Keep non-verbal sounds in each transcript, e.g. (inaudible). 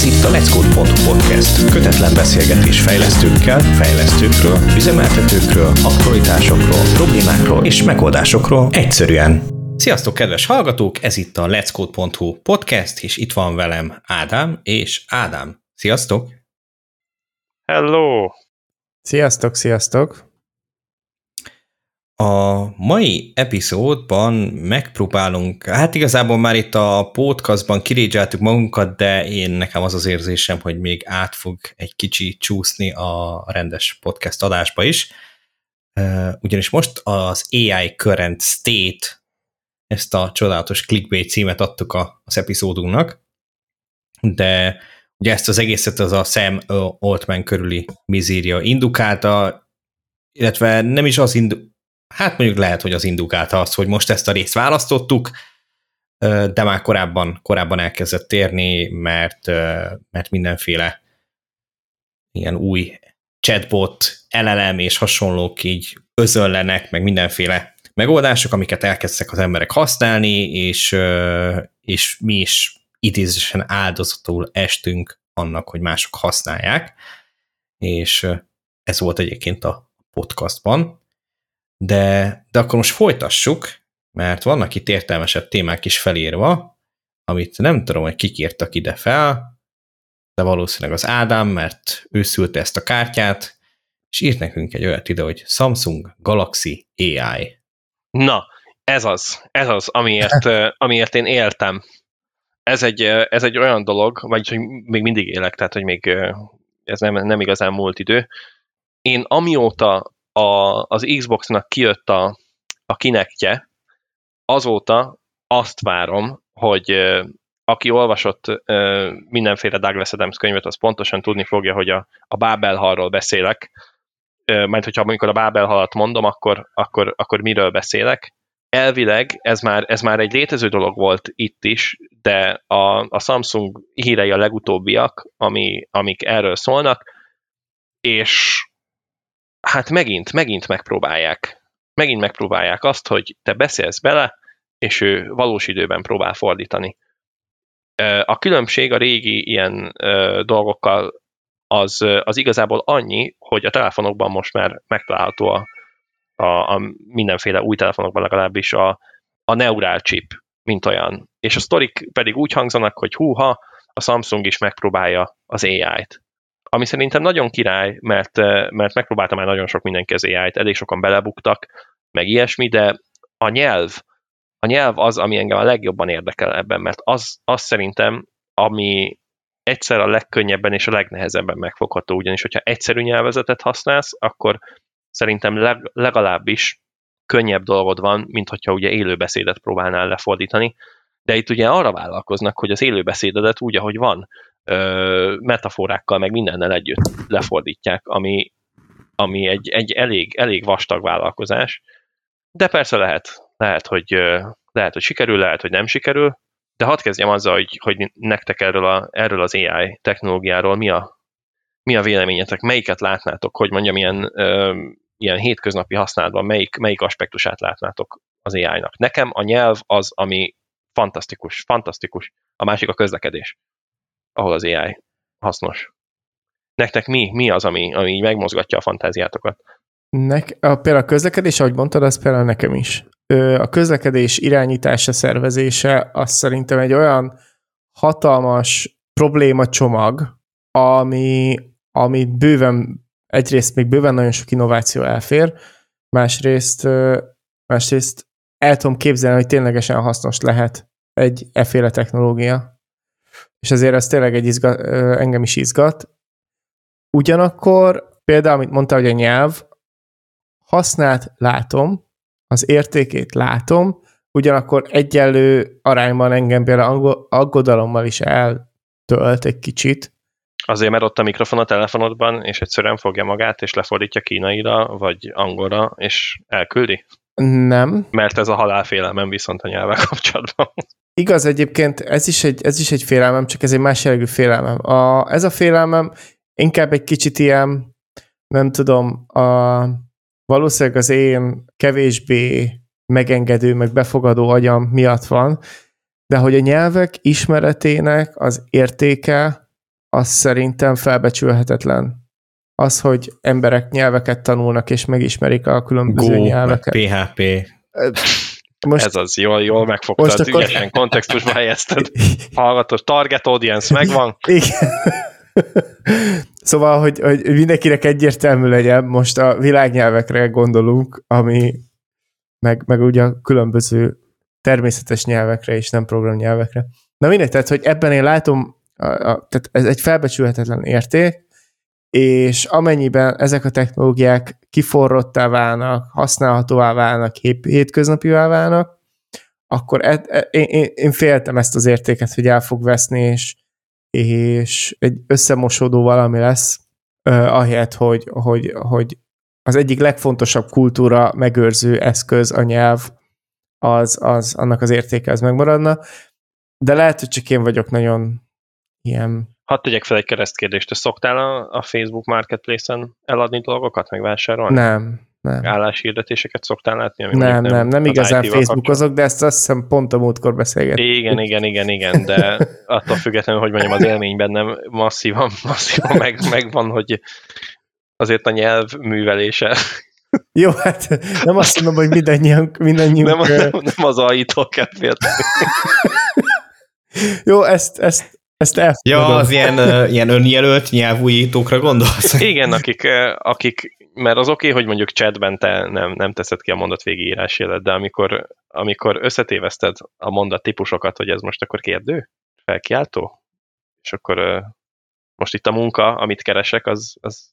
Ez itt a Let's Code.hu podcast. Kötetlen beszélgetés fejlesztőkkel, fejlesztőkről, üzemeltetőkről, aktualitásokról, problémákról és megoldásokról egyszerűen. Sziasztok, kedves hallgatók! Ez itt a Let's Code.hu podcast, és itt van velem Ádám és Ádám. Sziasztok! Hello! Sziasztok, sziasztok! A mai epizódban megpróbálunk, hát igazából már itt a podcastban kirégyeltük magunkat, de én nekem az az érzésem, hogy még át fog egy kicsi csúszni a rendes podcast adásba is. Ugyanis most az AI Current State, ezt a csodálatos clickbait címet adtuk az epizódunknak, de ugye ezt az egészet az a Sam Altman körüli mizéria indukálta, illetve nem is az indu- hát mondjuk lehet, hogy az indukálta azt, hogy most ezt a részt választottuk, de már korábban, korábban elkezdett térni, mert, mert mindenféle ilyen új chatbot, LLM és hasonlók így özönlenek, meg mindenféle megoldások, amiket elkezdtek az emberek használni, és, és mi is idézésen áldozatul estünk annak, hogy mások használják, és ez volt egyébként a podcastban. De, de akkor most folytassuk, mert vannak itt értelmesebb témák is felírva, amit nem tudom, hogy kik írtak ide fel, de valószínűleg az Ádám, mert ő szülte ezt a kártyát, és írt nekünk egy olyat ide, hogy Samsung Galaxy AI. Na, ez az, ez az, amiért, amiért én éltem. Ez egy, ez egy olyan dolog, vagyis hogy még mindig élek, tehát hogy még ez nem, nem igazán múlt idő. Én amióta a, az Xbox-nak kijött a, a kinekje, azóta azt várom, hogy aki olvasott mindenféle Douglas Adams könyvet, az pontosan tudni fogja, hogy a, a Bábelhalról beszélek, mert hogyha amikor a Bábelhalat mondom, akkor, akkor, akkor miről beszélek. Elvileg ez már, ez már egy létező dolog volt itt is, de a, a Samsung hírei a legutóbbiak, ami, amik erről szólnak, és hát megint, megint megpróbálják. Megint megpróbálják azt, hogy te beszélsz bele, és ő valós időben próbál fordítani. A különbség a régi ilyen dolgokkal az, az igazából annyi, hogy a telefonokban most már megtalálható a, a, a mindenféle új telefonokban legalábbis a, a neurál chip, mint olyan. És a sztorik pedig úgy hangzanak, hogy húha, a Samsung is megpróbálja az AI-t ami szerintem nagyon király, mert, eh, mert megpróbáltam már nagyon sok mindenki az AI-t, elég sokan belebuktak, meg ilyesmi, de a nyelv, a nyelv az, ami engem a legjobban érdekel ebben, mert az, az szerintem, ami egyszer a legkönnyebben és a legnehezebben megfogható, ugyanis hogyha egyszerű nyelvezetet használsz, akkor szerintem leg, legalábbis könnyebb dolgod van, mint hogyha ugye élőbeszédet próbálnál lefordítani, de itt ugye arra vállalkoznak, hogy az élőbeszédedet úgy, ahogy van, metaforákkal, meg mindennel együtt lefordítják, ami, ami egy, egy elég, elég vastag vállalkozás, de persze lehet, lehet, hogy, lehet, hogy sikerül, lehet, hogy nem sikerül, de hadd kezdjem azzal, hogy, hogy nektek erről, a, erről az AI technológiáról mi a, mi a véleményetek, melyiket látnátok, hogy mondjam, ilyen, ö, ilyen hétköznapi használatban, melyik, melyik aspektusát látnátok az AI-nak. Nekem a nyelv az, ami fantasztikus, fantasztikus. A másik a közlekedés ahol az AI hasznos. Nektek mi, mi az, ami, ami megmozgatja a fantáziátokat? Nek, a, például a közlekedés, ahogy mondtad, az például nekem is. A közlekedés irányítása, szervezése, az szerintem egy olyan hatalmas probléma csomag, ami, amit bőven, egyrészt még bőven nagyon sok innováció elfér, másrészt, másrészt el tudom képzelni, hogy ténylegesen hasznos lehet egy efféle technológia és ezért ez tényleg egy izgat, engem is izgat. Ugyanakkor például, amit mondta, hogy a nyelv, használt látom, az értékét látom, ugyanakkor egyenlő arányban engem például aggodalommal is eltölt egy kicsit. Azért, mert ott a mikrofon a telefonodban, és egyszerűen fogja magát, és lefordítja kínaira, vagy angolra, és elküldi? Nem. Mert ez a halálfélelmem viszont a nyelvvel kapcsolatban. Igaz, egyébként ez is egy, ez is egy félelmem, csak ez egy más jellegű félelmem. A, ez a félelmem inkább egy kicsit ilyen, nem tudom, a, valószínűleg az én kevésbé megengedő, meg befogadó agyam miatt van, de hogy a nyelvek ismeretének az értéke az szerintem felbecsülhetetlen. Az, hogy emberek nyelveket tanulnak, és megismerik a különböző Go, nyelveket. PHP. Most, Ez az, jól, jól megfogtad, most akkor... ügyesen kontextusba helyezted. (laughs) Hallgatós target audience megvan. (laughs) Igen. szóval, hogy, hogy mindenkinek egyértelmű legyen, most a világnyelvekre gondolunk, ami meg, meg ugye a különböző természetes nyelvekre és nem programnyelvekre. Na mindegy, tehát, hogy ebben én látom, a, a, tehát ez egy felbecsülhetetlen érték, és amennyiben ezek a technológiák kiforrottá válnak, használhatóvá válnak, hétköznapivá válnak, akkor e, e, én, én, én féltem ezt az értéket, hogy el fog veszni, és, és egy összemosódó valami lesz, uh, ahelyett, hogy, hogy, hogy az egyik legfontosabb kultúra megőrző eszköz a nyelv, az, az annak az értéke az megmaradna. De lehet, hogy csak én vagyok nagyon ilyen... Hadd tegyek fel egy keresztkérdést. Te szoktál a, a Facebook Marketplace-en eladni dolgokat, megvásárolni? Nem, nem. Álláshirdetéseket szoktál látni? Ami nem, nem, nem, nem igazán Facebookozok, de ezt azt hiszem pont a múltkor beszélgettünk. Igen, igen, igen, igen, de attól függetlenül, hogy mondjam, az élmény bennem masszívan, (laughs) masszívan meg, megvan, hogy azért a nyelv művelése. Jó, hát nem azt mondom, hogy mindannyian, mindannyiunk... Nem, nem, nem az AI-tól kell félteni. Jó, ezt, ezt, ezt elfogadom. Ja, az ilyen, ilyen önjelölt nyelvújítókra gondolsz? (laughs) Igen, akik, akik mert az oké, okay, hogy mondjuk chatben te nem, nem teszed ki a mondat végigírás jelet, de amikor, amikor összetéveszted a mondat típusokat, hogy ez most akkor kérdő, felkiáltó, és akkor most itt a munka, amit keresek, az, az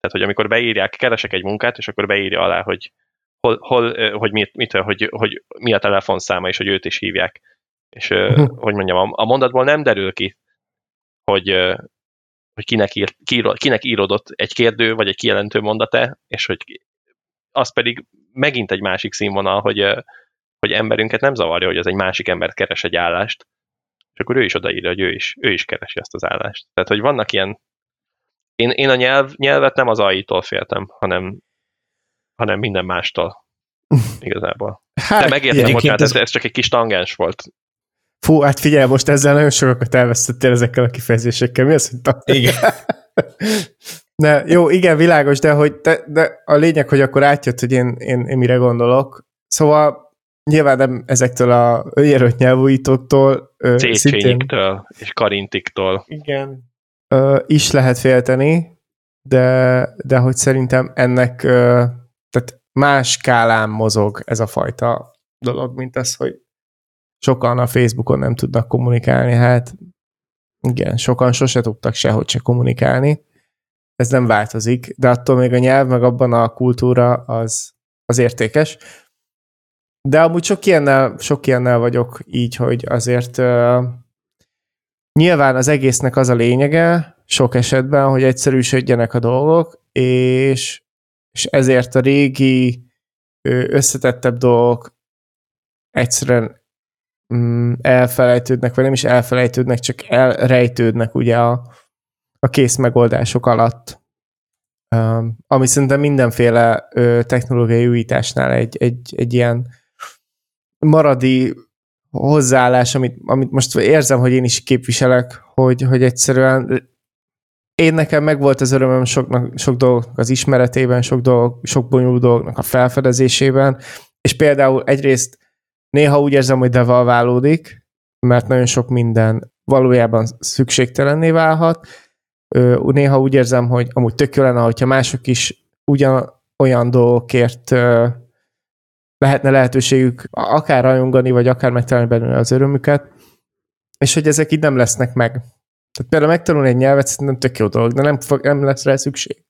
tehát, hogy amikor beírják, keresek egy munkát, és akkor beírja alá, hogy hol, hol hogy, mit, mit, hogy, hogy mi a telefonszáma, és hogy őt is hívják. És uh-huh. hogy mondjam, a, a mondatból nem derül ki, hogy, hogy kinek, ír, kinek írodott egy kérdő, vagy egy kijelentő mondata, és hogy az pedig megint egy másik színvonal, hogy, hogy emberünket nem zavarja, hogy az egy másik ember keres egy állást, és akkor ő is odaírja, hogy ő is, ő is keresi ezt az állást. Tehát, hogy vannak ilyen én, én a nyelv, nyelvet nem az AI-tól féltem, hanem, hanem minden mástól (laughs) igazából. Hát, De megértem, bocsánat, ez, ez csak egy kis tangens volt. Fú, hát figyelj, most ezzel nagyon sokat elvesztettél ezekkel a kifejezésekkel. Mi az, hogy Igen. (laughs) Ne, jó, igen, világos, de, hogy, de, de a lényeg, hogy akkor átjött, hogy én, én, én mire gondolok. Szóval nyilván nem ezektől a önjelölt nyelvújítóktól. Széchenyiktől és Karintiktól. Igen, is lehet félteni, de, de hogy szerintem ennek tehát más skálán mozog ez a fajta dolog, mint az, hogy sokan a Facebookon nem tudnak kommunikálni, hát igen, sokan sose tudtak sehogy se kommunikálni, ez nem változik, de attól még a nyelv, meg abban a kultúra az, az értékes. De amúgy sok ilyennel, sok ilyennel vagyok így, hogy azért Nyilván az egésznek az a lényege, sok esetben, hogy egyszerűsödjenek a dolgok, és, és ezért a régi, összetettebb dolgok egyszerűen mm, elfelejtődnek, vagy nem is elfelejtődnek, csak elrejtődnek ugye a, a kész megoldások alatt. Um, ami szerintem mindenféle ö, technológiai újításnál egy, egy, egy ilyen maradi hozzáállás, amit, amit most érzem, hogy én is képviselek, hogy, hogy egyszerűen én nekem megvolt az örömöm soknak, sok dolgok az ismeretében, sok, dolog, sok bonyolult dolgoknak a felfedezésében, és például egyrészt néha úgy érzem, hogy devalválódik, mert nagyon sok minden valójában szükségtelenné válhat. Néha úgy érzem, hogy amúgy tök jó lenne, hogyha mások is ugyan olyan dolgokért lehetne lehetőségük akár rajongani, vagy akár megtalálni belőle az örömüket, és hogy ezek így nem lesznek meg. Tehát például megtanulni egy nyelvet szerintem tök jó dolog, de nem, fog, nem lesz rá szükség.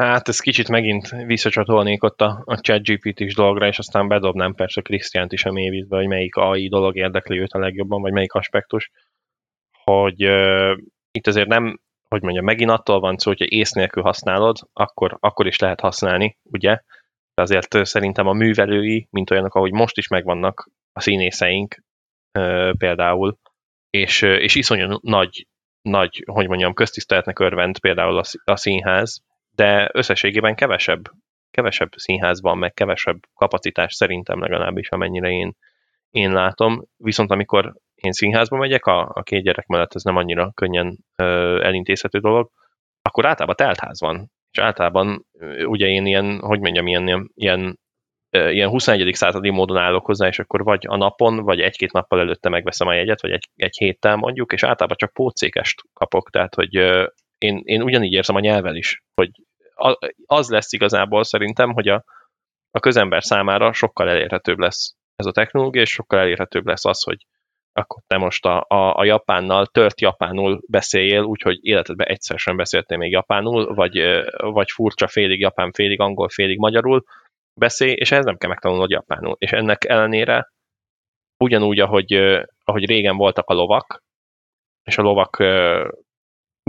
Hát ez kicsit megint visszacsatolnék ott a, a chat GPT-s dologra, és aztán bedobnám persze Krisztiánt is a mélyvízbe, hogy melyik AI dolog érdekli őt a legjobban, vagy melyik aspektus, hogy uh, itt azért nem, hogy mondjam, megint attól van szó, hogyha ész nélkül használod, akkor, akkor is lehet használni, ugye? de azért szerintem a művelői, mint olyanok, ahogy most is megvannak a színészeink például, és, és iszonyú nagy, nagy, hogy mondjam, köztiszteletnek örvend például a, a színház, de összességében kevesebb, kevesebb színház van, meg kevesebb kapacitás szerintem legalábbis, amennyire én, én látom. Viszont amikor én színházba megyek, a, a két gyerek mellett ez nem annyira könnyen ö, elintézhető dolog, akkor általában teltház van. És általában ugye én ilyen, hogy mondjam, ilyen, ilyen, ilyen ilyen 21. századi módon állok hozzá, és akkor vagy a napon, vagy egy-két nappal előtte megveszem a jegyet, vagy egy, egy héttel mondjuk, és általában csak pótszékest kapok, tehát hogy én, én ugyanígy érzem a nyelvel is, hogy az lesz igazából szerintem, hogy a, a közember számára sokkal elérhetőbb lesz ez a technológia, és sokkal elérhetőbb lesz az, hogy akkor te most a, a, a japánnal, tört japánul beszéljél, úgyhogy életedben egyszer sem beszéltél még japánul, vagy, vagy furcsa félig japán, félig angol, félig magyarul beszélj, és ehhez nem kell megtanulnod japánul. És ennek ellenére ugyanúgy, ahogy, ahogy régen voltak a lovak, és a lovak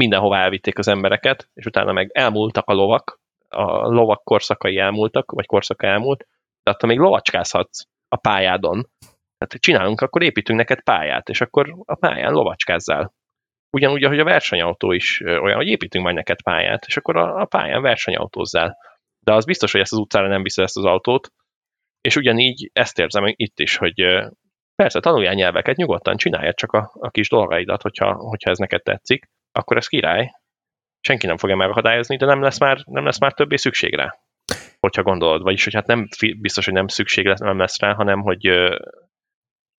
mindenhová elvitték az embereket, és utána meg elmúltak a lovak, a lovak korszakai elmúltak, vagy korszaka elmúlt, de attól még lovacskázhatsz a pályádon. Tehát csinálunk, akkor építünk neked pályát, és akkor a pályán lovacskázzál. Ugyanúgy, ahogy a versenyautó is olyan, hogy építünk majd neked pályát, és akkor a, a pályán versenyautózzál. De az biztos, hogy ezt az utcára nem viszi ezt az autót, és ugyanígy ezt érzem itt is, hogy persze tanuljál nyelveket, nyugodtan csináljad csak a, a kis dolgaidat, hogyha, hogyha ez neked tetszik, akkor ez király, senki nem fogja megakadályozni, de nem lesz már, nem lesz már többé szükség rá, hogyha gondolod. Vagyis, hogy hát nem biztos, hogy nem szükség lesz, nem lesz rá, hanem hogy,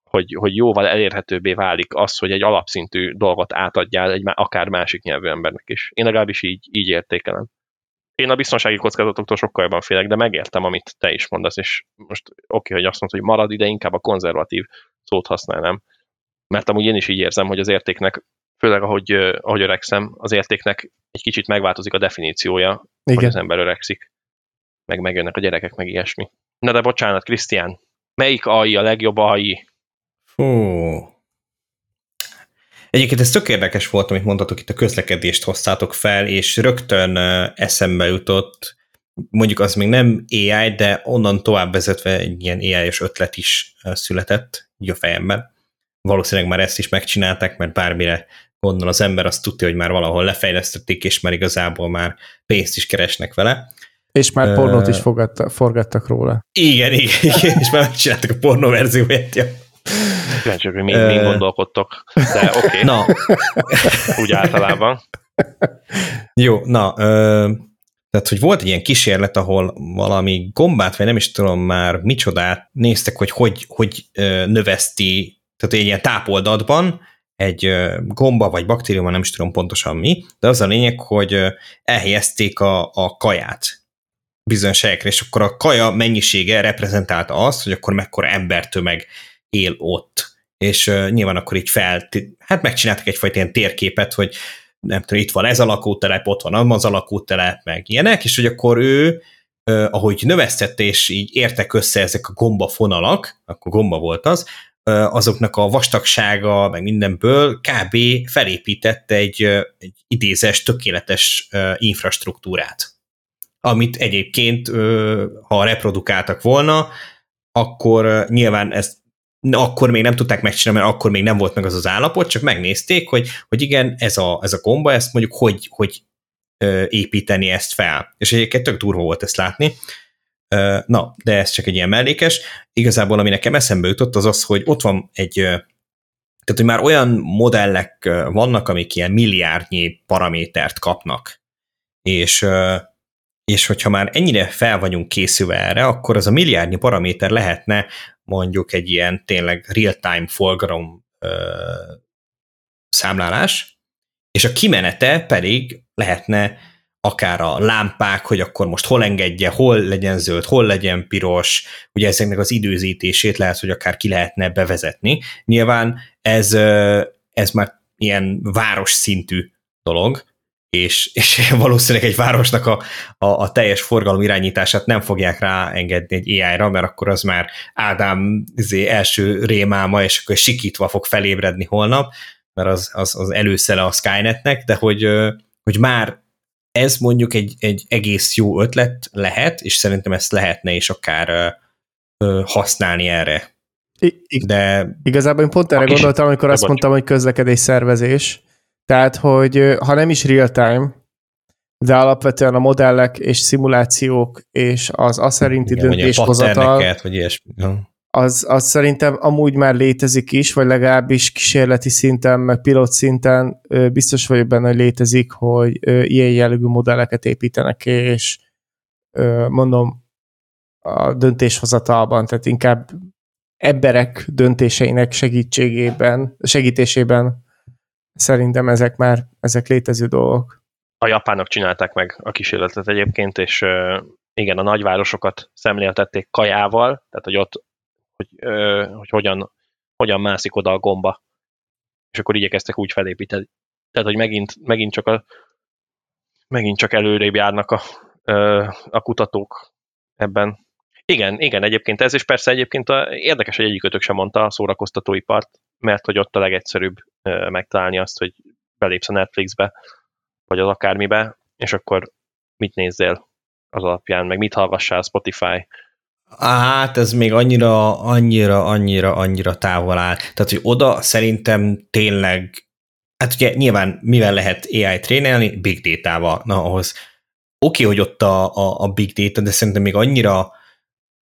hogy, hogy jóval elérhetőbbé válik az, hogy egy alapszintű dolgot átadjál egy akár másik nyelvű embernek is. Én legalábbis így, így értékelem. Én a biztonsági kockázatoktól sokkal jobban félek, de megértem, amit te is mondasz, és most oké, okay, hogy azt mondod, hogy marad ide, inkább a konzervatív szót használnám. Mert amúgy én is így érzem, hogy az értéknek főleg ahogy, ahogy öregszem, az értéknek egy kicsit megváltozik a definíciója, Igen. hogy az ember öregszik, meg megjönnek a gyerekek, meg ilyesmi. Na de bocsánat, Krisztián, melyik AI a legjobb AI? Fú. Egyébként ez tök érdekes volt, amit mondtatok, itt a közlekedést hoztátok fel, és rögtön eszembe jutott, mondjuk az még nem AI, de onnan tovább vezetve egy ilyen AI-os ötlet is született, így a fejemben. Valószínűleg már ezt is megcsinálták, mert bármire gondol az ember, azt tudja, hogy már valahol lefejlesztették, és már igazából már pénzt is keresnek vele. És már pornót is fogadta, forgattak róla. Igen, igen, igen, és már megcsináltak a pornó verzióját. Ja. Kíváncsi, hogy mi, mi gondolkodtok, de oké. Okay. Na. Úgy általában. Jó, na, ö, tehát, hogy volt egy ilyen kísérlet, ahol valami gombát, vagy nem is tudom már micsodát néztek, hogy hogy, hogy növeszti, tehát egy ilyen tápoldatban egy gomba vagy baktérium, nem is tudom pontosan mi, de az a lényeg, hogy elhelyezték a, a kaját bizonyos helyekre, és akkor a kaja mennyisége reprezentálta azt, hogy akkor mekkora embertömeg él ott. És nyilván akkor így fel, hát megcsináltak egyfajta ilyen térképet, hogy nem tudom, itt van ez a lakótelep, ott van az a lakótelep, meg ilyenek, és hogy akkor ő, uh, ahogy növesztette, és így értek össze ezek a gomba fonalak, akkor gomba volt az, azoknak a vastagsága, meg mindenből kb. felépített egy, egy idézes, tökéletes infrastruktúrát. Amit egyébként, ha reprodukáltak volna, akkor nyilván ezt akkor még nem tudták megcsinálni, mert akkor még nem volt meg az az állapot, csak megnézték, hogy, hogy igen, ez a, ez a gomba, ezt mondjuk hogy, hogy építeni ezt fel. És egyébként tök durva volt ezt látni. Na, de ez csak egy ilyen mellékes. Igazából, ami nekem eszembe jutott, az az, hogy ott van egy, tehát, hogy már olyan modellek vannak, amik ilyen milliárdnyi paramétert kapnak, és, és hogyha már ennyire fel vagyunk készülve erre, akkor az a milliárdnyi paraméter lehetne mondjuk egy ilyen tényleg real-time forgalom számlálás, és a kimenete pedig lehetne akár a lámpák, hogy akkor most hol engedje, hol legyen zöld, hol legyen piros, ugye ezeknek az időzítését lehet, hogy akár ki lehetne bevezetni. Nyilván ez, ez már ilyen város szintű dolog, és, és (laughs) valószínűleg egy városnak a, a, a teljes forgalom irányítását nem fogják ráengedni egy AI-ra, mert akkor az már Ádám izé, első rémáma, és akkor sikítva fog felébredni holnap, mert az, az, az előszele a Skynetnek, de hogy, hogy már ez mondjuk egy, egy egész jó ötlet lehet, és szerintem ezt lehetne is akár ö, használni erre. I- De igazából én pont erre gondoltam, amikor azt mondtam, hogy közlekedés szervezés. Tehát, hogy ha nem is real time, de alapvetően a modellek és szimulációk és az a szerinti Igen, döntéshozatal, vagy ilyesmi. Az, az szerintem amúgy már létezik is, vagy legalábbis kísérleti szinten, meg pilot szinten biztos vagyok benne, hogy létezik, hogy ilyen jellegű modelleket építenek, és mondom, a döntéshozatalban, tehát inkább emberek döntéseinek segítségében, segítésében szerintem ezek már, ezek létező dolgok. A japánok csinálták meg a kísérletet egyébként, és igen, a nagyvárosokat szemléltették kajával, tehát hogy ott, hogy, hogy hogyan, hogyan mászik oda a gomba, és akkor igyekeztek úgy felépíteni. Tehát, hogy megint, megint csak a megint csak előrébb járnak a, a kutatók ebben. Igen, igen, egyébként ez, és persze egyébként a, érdekes, hogy egyikötök sem mondta a szórakoztatóipart, mert hogy ott a legegyszerűbb megtalálni azt, hogy belépsz a Netflixbe, vagy az akármibe, és akkor mit nézzél az alapján, meg mit hallgassál Spotify. Hát ez még annyira, annyira, annyira, annyira távol áll. Tehát, hogy oda szerintem tényleg, hát ugye nyilván mivel lehet AI trénelni? Big data-val. Na, ahhoz oké, okay, hogy ott a, a, a big data, de szerintem még annyira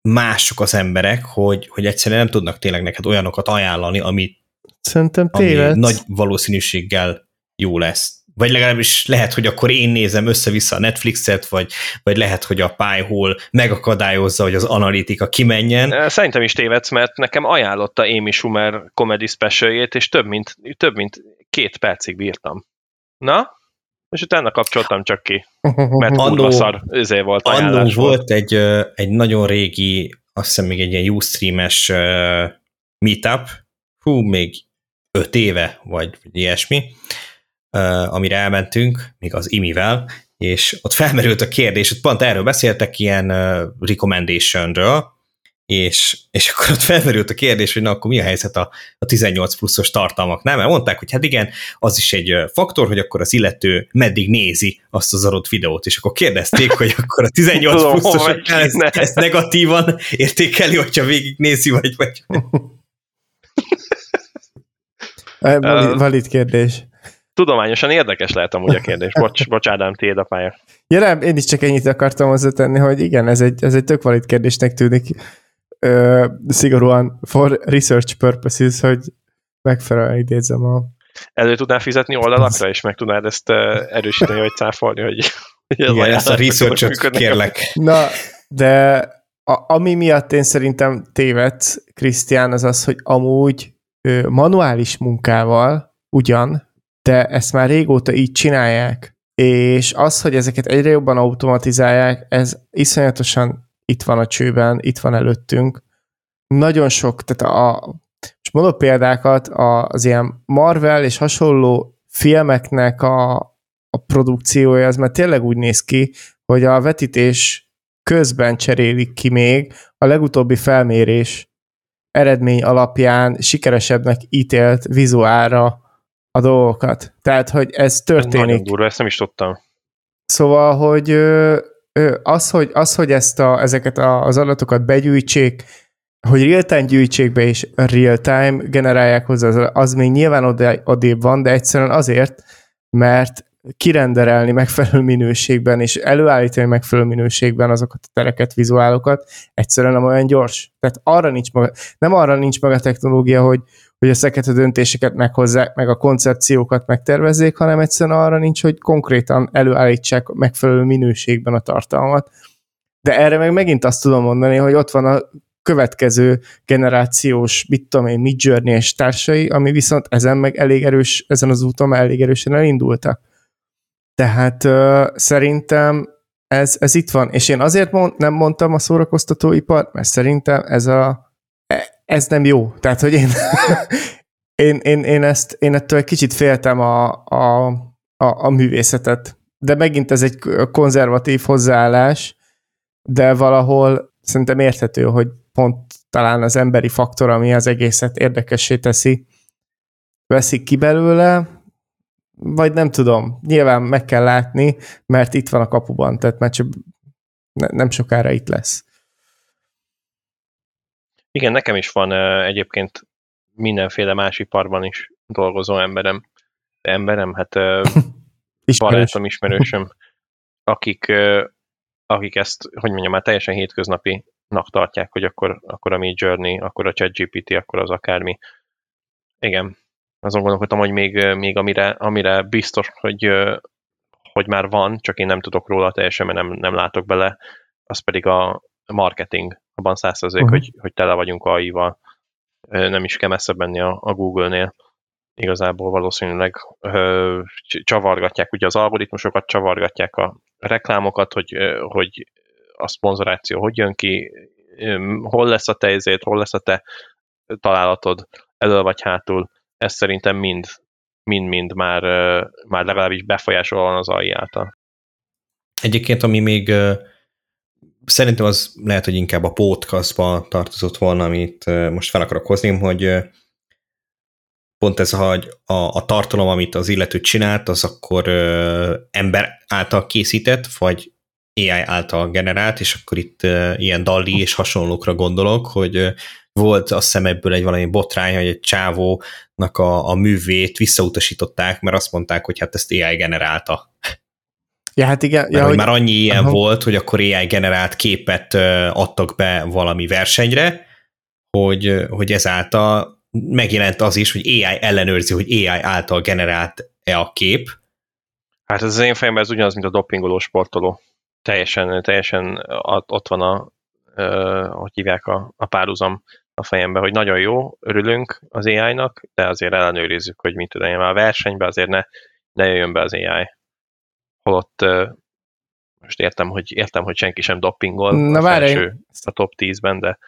mások az emberek, hogy, hogy egyszerűen nem tudnak tényleg neked olyanokat ajánlani, amit Szerintem ami nagy valószínűséggel jó lesz. Vagy legalábbis lehet, hogy akkor én nézem össze-vissza a Netflixet, vagy, vagy lehet, hogy a pályhol megakadályozza, hogy az analitika kimenjen. Szerintem is tévedsz, mert nekem ajánlotta Amy Schumer comedy special és több mint, több mint két percig bírtam. Na? És utána kapcsoltam csak ki, mert (laughs) annó, szar ezért volt Annó volt egy, egy nagyon régi, azt hiszem még egy ilyen Ustream-es meetup, hú, még öt éve, vagy ilyesmi, amire elmentünk, még az imivel, és ott felmerült a kérdés, ott pont erről beszéltek, ilyen recommendationről, és, és akkor ott felmerült a kérdés, hogy na akkor mi a helyzet a, a 18 pluszos tartalmaknál, mert mondták, hogy hát igen, az is egy faktor, hogy akkor az illető meddig nézi azt az adott videót, és akkor kérdezték, hogy akkor a 18 pluszos (laughs) ezt, ezt negatívan értékeli, hogyha végignézi, vagy vagy. (laughs) Valid, valid kérdés. Tudományosan érdekes lehet amúgy a kérdés. Bocs, (laughs) bocs Ádám, tiéd a pálya. Ja nem, én is csak ennyit akartam hozzátenni, hogy igen, ez egy, ez egy tök valid kérdésnek tűnik ö, szigorúan for research purposes, hogy megfelelően idézem a... Elő tudnál fizetni oldalakra, és meg tudnád ezt erősíteni, vagy cáfolni, hogy, hogy ez Igen, ezt a research kérlek. Na, de a, ami miatt én szerintem tévedsz, Krisztián, az az, hogy amúgy ö, manuális munkával ugyan, de ezt már régóta így csinálják, és az, hogy ezeket egyre jobban automatizálják, ez iszonyatosan itt van a csőben, itt van előttünk. Nagyon sok, tehát a, most mondok példákat, az ilyen Marvel és hasonló filmeknek a, a produkciója, az már tényleg úgy néz ki, hogy a vetítés közben cserélik ki még a legutóbbi felmérés eredmény alapján sikeresebbnek ítélt vizuálra a dolgokat. Tehát, hogy ez történik. Nagyon durva, ezt nem is tudtam. Szóval, hogy az, hogy, az, hogy ezt a, ezeket az adatokat begyűjtsék, hogy real-time gyűjtsék be és real-time generálják hozzá, az, az még nyilván odébb van, de egyszerűen azért, mert kirenderelni megfelelő minőségben, és előállítani megfelelő minőségben azokat a tereket, vizuálokat, egyszerűen nem olyan gyors. Tehát arra nincs maga, nem arra nincs maga a technológia, hogy, hogy ezeket a döntéseket meghozzák, meg a koncepciókat megtervezzék, hanem egyszerűen arra nincs, hogy konkrétan előállítsák megfelelő minőségben a tartalmat. De erre meg megint azt tudom mondani, hogy ott van a következő generációs, mit tudom én, Midjourney és társai, ami viszont ezen meg elég erős, ezen az úton elég erősen elindultak. Tehát uh, szerintem ez, ez itt van, és én azért mond, nem mondtam a szórakoztatóipar, mert szerintem ez a ez nem jó. Tehát, hogy én, (laughs) én, én, én, ezt, én ettől egy kicsit féltem a, a, a, a művészetet. De megint ez egy konzervatív hozzáállás, de valahol szerintem érthető, hogy pont talán az emberi faktor, ami az egészet érdekessé teszi, veszik ki belőle, vagy nem tudom, nyilván meg kell látni, mert itt van a kapuban, tehát már csak nem sokára itt lesz. Igen, nekem is van egyébként mindenféle más iparban is dolgozó emberem. Emberem, hát (laughs) barátom, ismerősöm, akik, akik ezt, hogy mondjam, már teljesen hétköznapi tartják, hogy akkor, akkor a Mi Journey, akkor a ChatGPT, akkor az akármi. Igen, azon gondolkodtam, hogy még, még amire, amire biztos, hogy, hogy már van, csak én nem tudok róla teljesen, mert nem, nem látok bele, az pedig a marketing. Abban százszerzék, uh-huh. hogy, hogy tele vagyunk AI-val. Nem is kell messzebb menni a, a Google-nél. Igazából valószínűleg ö, csavargatják ugye az algoritmusokat, csavargatják a reklámokat, hogy, hogy a szponzoráció hogy jön ki, hol lesz a te ezért, hol lesz a te találatod, elő vagy hátul. Ez szerintem mind mind-mind már, már legalábbis befolyásolva van az AI által. Egyébként, ami még szerintem az lehet, hogy inkább a podcastba tartozott volna, amit most fel akarok hozni, hogy pont ez, hogy a, a tartalom, amit az illető csinált, az akkor ö, ember által készített, vagy AI által generált, és akkor itt ö, ilyen Dali és hasonlókra gondolok, hogy ö, volt azt hiszem ebből egy valami botrány, hogy egy csávónak a, a művét visszautasították, mert azt mondták, hogy hát ezt AI generálta. Ja, hát igen. Mert ja, hogy már annyi ilyen aha. volt, hogy akkor AI generált képet adtak be valami versenyre, hogy, hogy ezáltal megjelent az is, hogy AI ellenőrzi, hogy AI által generált-e a kép. Hát ez az én fejemben ez ugyanaz, mint a dopingoló sportoló. Teljesen, teljesen ott van a, hogy hívják a, a párhuzam a fejembe, hogy nagyon jó, örülünk az AI-nak, de azért ellenőrizzük, hogy mit tudom én, a versenybe azért ne, ne jöjjön be az AI. Holott most értem, hogy, értem, hogy senki sem doppingol Na, a, felső, a top 10-ben, de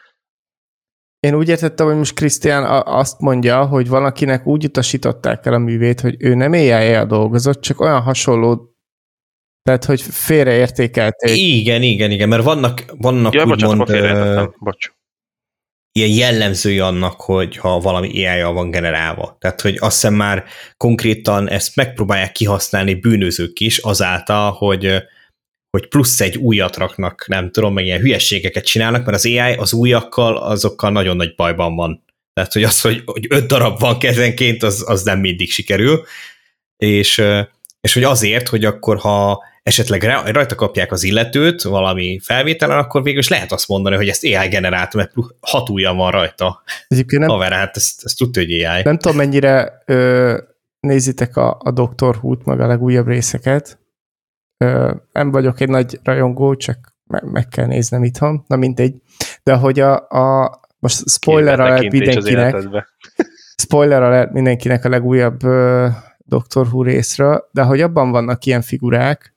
én úgy értettem, hogy most Krisztián azt mondja, hogy valakinek úgy utasították el a művét, hogy ő nem éjjel dolgozott, csak olyan hasonló tehát, hogy félreértékelték. Igen, igen, igen, mert vannak, vannak ja, úgymond... Bocsánat, bocs. Ilyen jellemzői annak, hogy ha valami ai van generálva. Tehát, hogy azt hiszem már konkrétan ezt megpróbálják kihasználni bűnözők is azáltal, hogy hogy plusz egy újat raknak, nem tudom, meg ilyen hülyességeket csinálnak, mert az AI az újakkal, azokkal nagyon nagy bajban van. Tehát, hogy az, hogy, hogy öt darab van kezenként, az, az nem mindig sikerül, és, és hogy azért, hogy akkor, ha esetleg rajta kapják az illetőt valami felvételen, akkor végül is lehet azt mondani, hogy ezt AI generált, mert hat ujja van rajta. Egyébként nem, Haver, hát ezt, ezt tudja, hogy AI. Nem tudom, mennyire ö, nézitek a, a Dr. Who-t, meg a legújabb részeket. Ö, nem vagyok egy nagy rajongó, csak meg, meg kell néznem itthon, na mindegy. De hogy a, a most spoiler alert mindenkinek, spoiler alert mindenkinek a legújabb ö, Dr. Who részről, de hogy abban vannak ilyen figurák,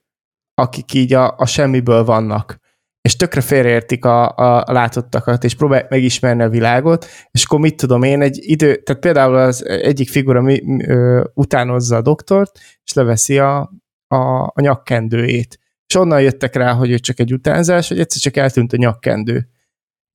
akik így a, a semmiből vannak, és tökre félreértik a, a látottakat, és próbálják megismerni a világot, és akkor mit tudom én, egy idő, tehát például az egyik figura mi, ö, utánozza a doktort, és leveszi a, a, a nyakkendőjét. És onnan jöttek rá, hogy ő csak egy utánzás, hogy egyszer csak eltűnt a nyakkendő.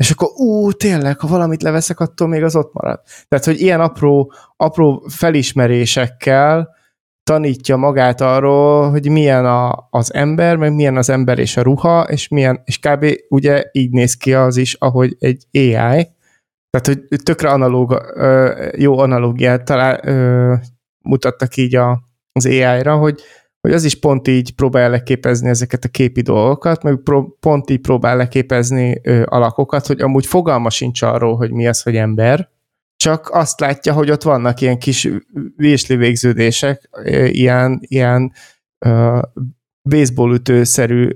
És akkor, ú, tényleg, ha valamit leveszek, attól még az ott marad. Tehát, hogy ilyen apró, apró felismerésekkel tanítja magát arról, hogy milyen a, az ember, meg milyen az ember és a ruha, és milyen, és kb. ugye így néz ki az is, ahogy egy AI, tehát, hogy tökre analóg, jó analógiát talál, mutattak így a, az AI-ra, hogy, hogy az is pont így próbál leképezni ezeket a képi dolgokat, meg pro, pont így próbál leképezni alakokat, hogy amúgy fogalma sincs arról, hogy mi az, hogy ember, csak azt látja, hogy ott vannak ilyen kis vésli végződések, ilyen, ilyen uh, baseballütőszerű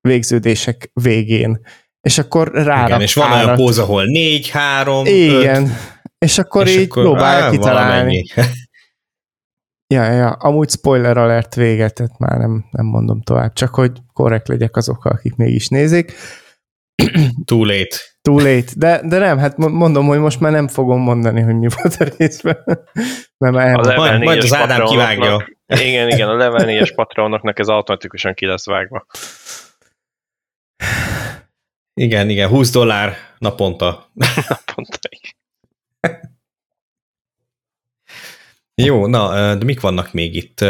végződések végén. És akkor rá. Igen, és van olyan póz, ahol négy, három, Igen, öt, és akkor és így akkor, próbálja kitalálni. Ja, ja, amúgy spoiler alert véget, tehát már nem, nem mondom tovább, csak hogy korrekt legyek azokkal, akik mégis nézik. (clears throat) Too late. Too late. De, de nem, hát mondom, hogy most már nem fogom mondani, hogy mi volt a részben. (laughs) Nem, el... a majd, majd az Ádám kivágja. (laughs) Igen, igen, a level 4-es patronoknak ez automatikusan ki lesz vágva. Igen, igen, 20 dollár naponta. (laughs) naponta, igen. Jó, na, de mik vannak még itt?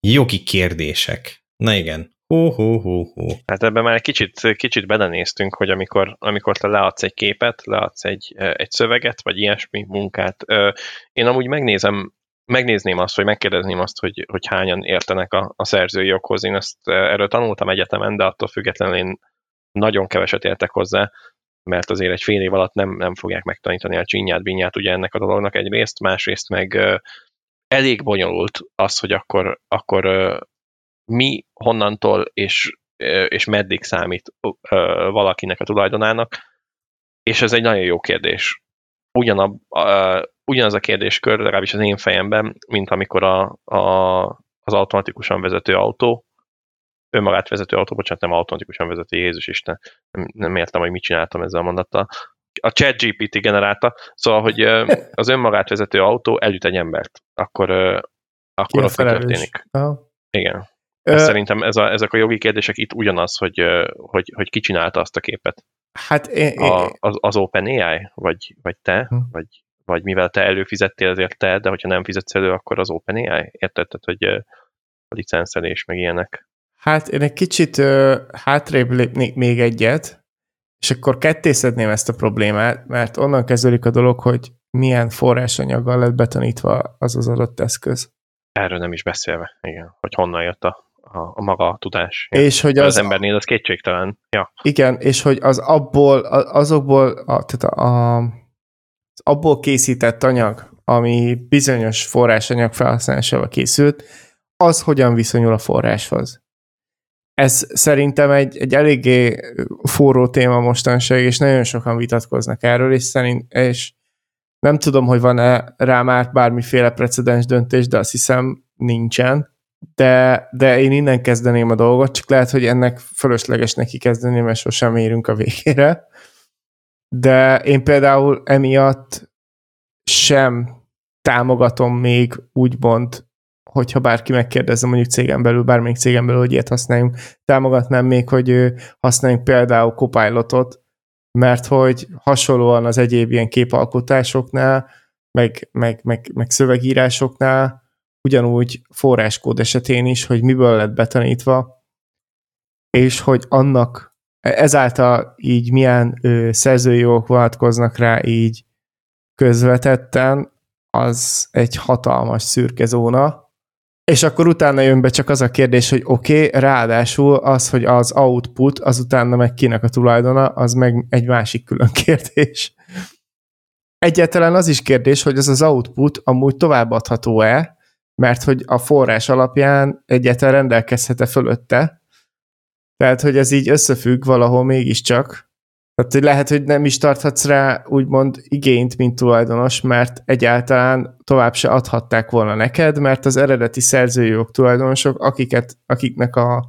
Jogi kérdések. Na igen. Hú, hú, hú, hú. Hát ebben már egy kicsit, kicsit belenéztünk, hogy amikor, amikor te leadsz egy képet, leadsz egy, egy szöveget, vagy ilyesmi munkát, én amúgy megnézem, megnézném azt, vagy megkérdezném azt, hogy, hogy hányan értenek a, a szerzői joghoz. Én ezt erről tanultam egyetemen, de attól függetlenül én nagyon keveset értek hozzá, mert azért egy fél év alatt nem, nem fogják megtanítani a csinyát, binyát ugye ennek a dolognak egyrészt, másrészt meg elég bonyolult az, hogy akkor, akkor mi honnantól és, és meddig számít valakinek a tulajdonának, és ez egy nagyon jó kérdés. Ugyanab, ugyanaz a kérdéskör, legalábbis az én fejemben, mint amikor a, a, az automatikusan vezető autó, önmagát vezető autó, bocsánat, nem automatikusan vezető, Jézus Isten, nem, nem értem, hogy mit csináltam ezzel a mondattal. A chat GPT generálta, szóval, hogy (laughs) az önmagát vezető autó elüt egy embert, akkor, akkor ott mi történik. Aha. Igen. Ö... Szerintem ez a, ezek a jogi kérdések itt ugyanaz, hogy, hogy, hogy ki csinálta azt a képet. Hát én, a, az, az OpenAI? Vagy, vagy te? Hm. Vagy, vagy mivel te előfizettél, ezért te, de hogyha nem fizetsz elő, akkor az OpenAI? Érted? Tehát, hogy a licenszelés, meg ilyenek. Hát én egy kicsit ö, hátrébb lépnék még egyet, és akkor kettészedném ezt a problémát, mert onnan kezdődik a dolog, hogy milyen forrásanyaggal lett betanítva az az adott eszköz. Erről nem is beszélve, igen, hogy honnan jött a, a, a maga a tudás. Ja. És hogy az, az embernél az kétségtelen. Ja. Igen, és hogy az abból, azokból, a, tehát a, az abból készített anyag, ami bizonyos forrásanyag felhasználásával készült, az hogyan viszonyul a forráshoz ez szerintem egy, egy eléggé forró téma mostanság, és nagyon sokan vitatkoznak erről, és, szerint, és nem tudom, hogy van-e rá már bármiféle precedens döntés, de azt hiszem nincsen. De, de én innen kezdeném a dolgot, csak lehet, hogy ennek fölösleges neki kezdeni, mert sosem érünk a végére. De én például emiatt sem támogatom még úgymond hogyha bárki megkérdezze mondjuk cégen belül, bármelyik cégen belül, hogy ilyet használjunk, támogatnám még, hogy használjunk például Copilotot, mert hogy hasonlóan az egyéb ilyen képalkotásoknál, meg, meg, meg, meg szövegírásoknál, ugyanúgy forráskód esetén is, hogy miből lett betanítva, és hogy annak ezáltal így milyen ö, szerzői jogok vonatkoznak rá így közvetetten, az egy hatalmas szürke zóna, és akkor utána jön be csak az a kérdés, hogy oké, okay, ráadásul az, hogy az output, az utána meg kinek a tulajdona, az meg egy másik külön kérdés. Egyáltalán az is kérdés, hogy az az output amúgy továbbadható-e, mert hogy a forrás alapján egyáltalán rendelkezhet-e fölötte. Tehát, hogy ez így összefügg valahol mégiscsak, tehát hogy lehet, hogy nem is tarthatsz rá úgymond igényt, mint tulajdonos, mert egyáltalán tovább se adhatták volna neked, mert az eredeti szerzőjog tulajdonosok, akiket, akiknek a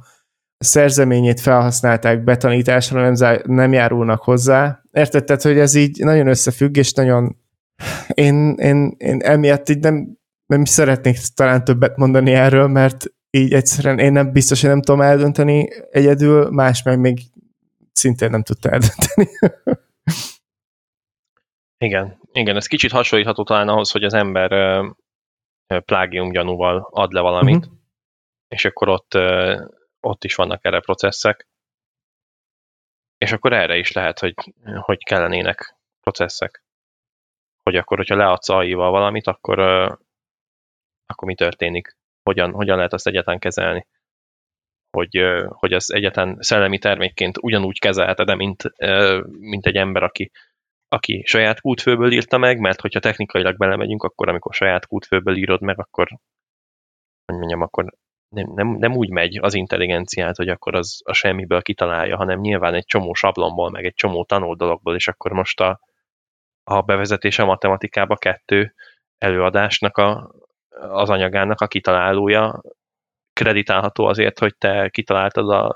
szerzeményét felhasználták betanításra, nem, zá, nem járulnak hozzá. Érted? Tehát, hogy ez így nagyon összefügg, és nagyon én, én, én emiatt így nem, nem szeretnék talán többet mondani erről, mert így egyszerűen én nem biztos, hogy nem tudom eldönteni egyedül, más meg még szintén nem tudta eldönteni. igen, igen, ez kicsit hasonlítható talán ahhoz, hogy az ember plágium gyanúval ad le valamit, uh-huh. és akkor ott, ott is vannak erre processzek, és akkor erre is lehet, hogy, hogy kellenének processzek. Hogy akkor, hogyha leadsz AI-val valamit, akkor, akkor mi történik? Hogyan, hogyan lehet azt egyáltalán kezelni? Hogy, hogy az egyetlen szellemi termékként ugyanúgy kezelheted, mint, mint egy ember, aki, aki saját kútfőből írta meg, mert hogyha technikailag belemegyünk, akkor amikor saját kútfőből írod meg, akkor hogy mondjam, akkor nem, nem, nem úgy megy az intelligenciát, hogy akkor az a semmiből kitalálja, hanem nyilván egy csomó sablonból, meg egy csomó tanult dologból, és akkor most a, a bevezetés a matematikába kettő előadásnak a, az anyagának a kitalálója kreditálható azért, hogy te kitaláltad a,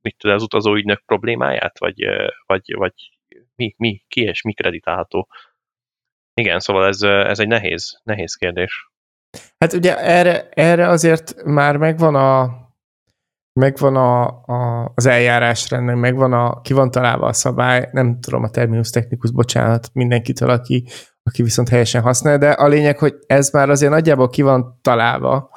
mit tud, az utazó ügynök problémáját, vagy, vagy, vagy mi, mi, ki és mi kreditálható? Igen, szóval ez, ez egy nehéz, nehéz kérdés. Hát ugye erre, erre azért már megvan a megvan a, a, az eljárásrendnek, megvan a, ki van találva a szabály, nem tudom a terminus technikus, bocsánat mindenkitől, aki, aki viszont helyesen használ, de a lényeg, hogy ez már azért nagyjából ki van találva,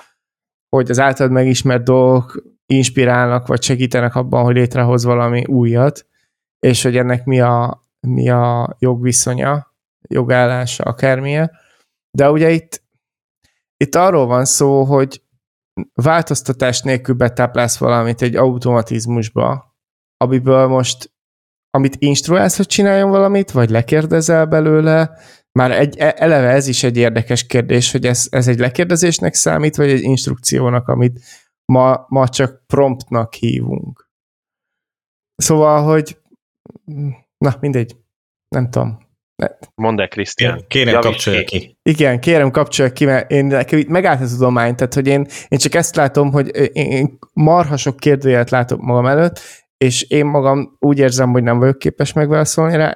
hogy az általad megismert dolgok inspirálnak, vagy segítenek abban, hogy létrehoz valami újat, és hogy ennek mi a, mi a jogviszonya, jogállása, akármilyen. De ugye itt, itt arról van szó, hogy változtatás nélkül betáplálsz valamit egy automatizmusba, amiből most, amit instruálsz, hogy csináljon valamit, vagy lekérdezel belőle, már egy, e, eleve ez is egy érdekes kérdés, hogy ez, ez egy lekérdezésnek számít, vagy egy instrukciónak, amit ma, ma csak promptnak hívunk. Szóval, hogy na, mindegy, nem tudom. Mondd el, Krisztián. Kérem, kapcsolja ki. Igen, kérem, kapcsolja ki, mert én nekem itt megállt a tudomány, tehát hogy én, én csak ezt látom, hogy én marha sok kérdőjelet látok magam előtt, és én magam úgy érzem, hogy nem vagyok képes megválaszolni rá,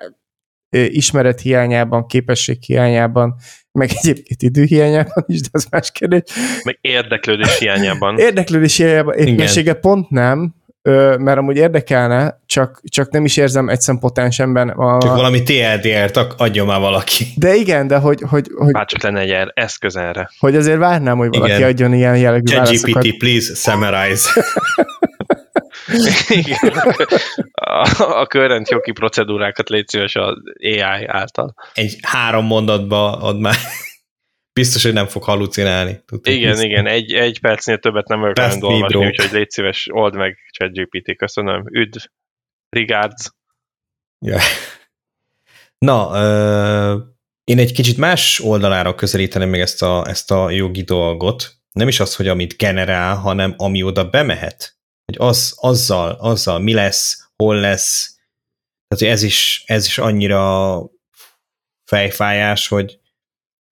ismeret hiányában, képesség hiányában, meg egyébként idő hiányában is, de az más kérdés. Meg érdeklődés hiányában. (laughs) Érdeklődés hiányában, éppensége pont nem, mert amúgy érdekelne, csak, csak nem is érzem egyszerűen potensemben. A... Csak valami TLDR-t adjon már valaki. De igen, de hogy... hogy, hogy Bár csak lenne egy eszköz erre. Hogy azért várnám, hogy valaki igen. adjon ilyen jellegű válaszokat. GPT, please summarize. (laughs) (laughs) Igen. A, a jogi procedúrákat légy szíves az AI által. Egy három mondatba ad már. Biztos, hogy nem fog halucinálni. Tudod, igen, biztos. igen, egy, egy percnél többet nem olyan olvasni, úgyhogy légy szíves, old meg ChatGPT, köszönöm. Üdv, regards. Ja. Na, uh, én egy kicsit más oldalára közelíteném meg ezt a, ezt a jogi dolgot. Nem is az, hogy amit generál, hanem ami oda bemehet hogy az, azzal, azzal mi lesz, hol lesz, tehát hogy ez is, ez is annyira fejfájás, hogy,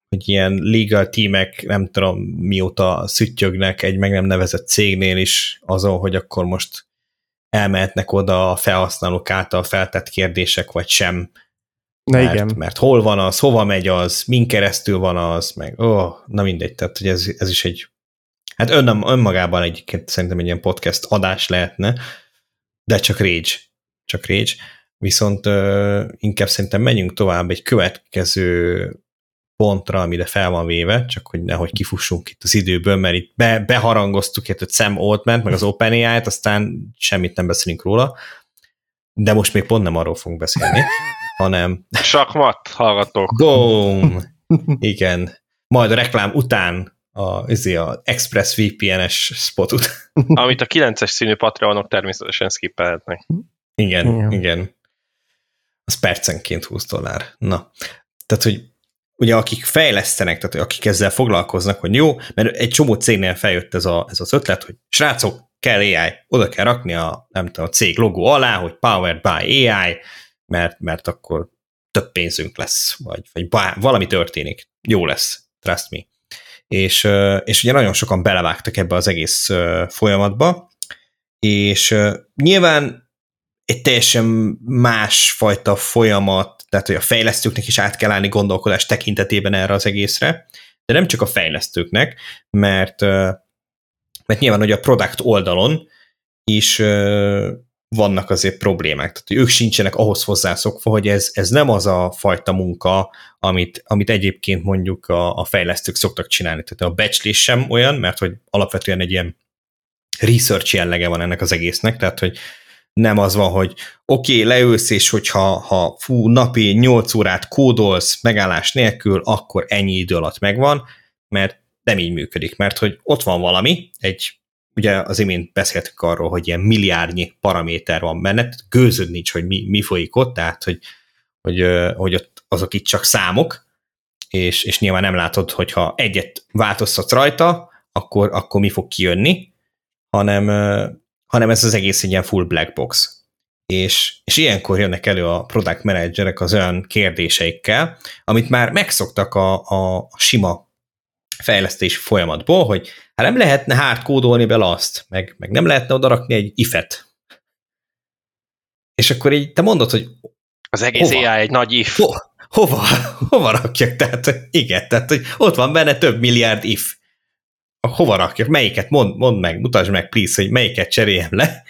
hogy ilyen legal tímek, nem tudom mióta szüttyögnek egy meg nem nevezett cégnél is azon, hogy akkor most elmehetnek oda a felhasználók által feltett kérdések, vagy sem. Na mert, igen. mert hol van az, hova megy az, min keresztül van az, meg ó, oh, na mindegy, tehát hogy ez, ez is egy Hát ön, önmagában egyébként szerintem egy ilyen podcast adás lehetne, de csak Rage. Csak Rage. Viszont uh, inkább szerintem menjünk tovább egy következő pontra, amire fel van véve, csak hogy nehogy kifussunk itt az időből, mert itt be, beharangoztuk itt a Sam altman meg az OpenAI-t, aztán semmit nem beszélünk róla, de most még pont nem arról fogunk beszélni, (laughs) hanem... Sakmat, hallgatók. Boom! Igen. Majd a reklám után a, izé, a Express VPN-es spotot. (laughs) Amit a 9-es színű Patreonok természetesen skippelhetnek. Igen, igen, igen. Az percenként 20 dollár. Na, tehát, hogy ugye akik fejlesztenek, tehát akik ezzel foglalkoznak, hogy jó, mert egy csomó cégnél feljött ez, a, ez az ötlet, hogy srácok, kell AI, oda kell rakni a, nem tudom, a cég logó alá, hogy powered by AI, mert, mert akkor több pénzünk lesz, vagy, vagy bá, valami történik. Jó lesz, trust me és, és ugye nagyon sokan belevágtak ebbe az egész folyamatba, és nyilván egy teljesen másfajta folyamat, tehát hogy a fejlesztőknek is át kell állni gondolkodás tekintetében erre az egészre, de nem csak a fejlesztőknek, mert, mert nyilván, hogy a product oldalon is vannak azért problémák. Tehát ők sincsenek ahhoz hozzászokva, hogy ez, ez nem az a fajta munka, amit, amit egyébként mondjuk a, a fejlesztők szoktak csinálni. Tehát a becslés sem olyan, mert hogy alapvetően egy ilyen research jellege van ennek az egésznek, tehát hogy nem az van, hogy oké, okay, leülsz, és hogyha ha fú, napi 8 órát kódolsz megállás nélkül, akkor ennyi idő alatt megvan, mert nem így működik, mert hogy ott van valami, egy ugye az imént beszéltük arról, hogy ilyen milliárdnyi paraméter van benne, gőzöd nincs, hogy mi, mi folyik ott, tehát hogy, hogy, hogy ott azok itt csak számok, és, és nyilván nem látod, hogyha egyet változtatsz rajta, akkor, akkor mi fog kijönni, hanem, hanem ez az egész egy ilyen full black box. És, és ilyenkor jönnek elő a product managerek az olyan kérdéseikkel, amit már megszoktak a, a sima fejlesztési folyamatból, hogy hát nem lehetne hardkódolni bele azt, meg, meg nem lehetne odarakni egy ifet. És akkor így te mondod, hogy az egész hova? AI egy nagy if. Ho, hova, hova rakjak? Tehát igen, tehát hogy ott van benne több milliárd if. Hova rakjak? Melyiket? Mond, mondd meg, mutasd meg, please, hogy melyiket cseréljem le.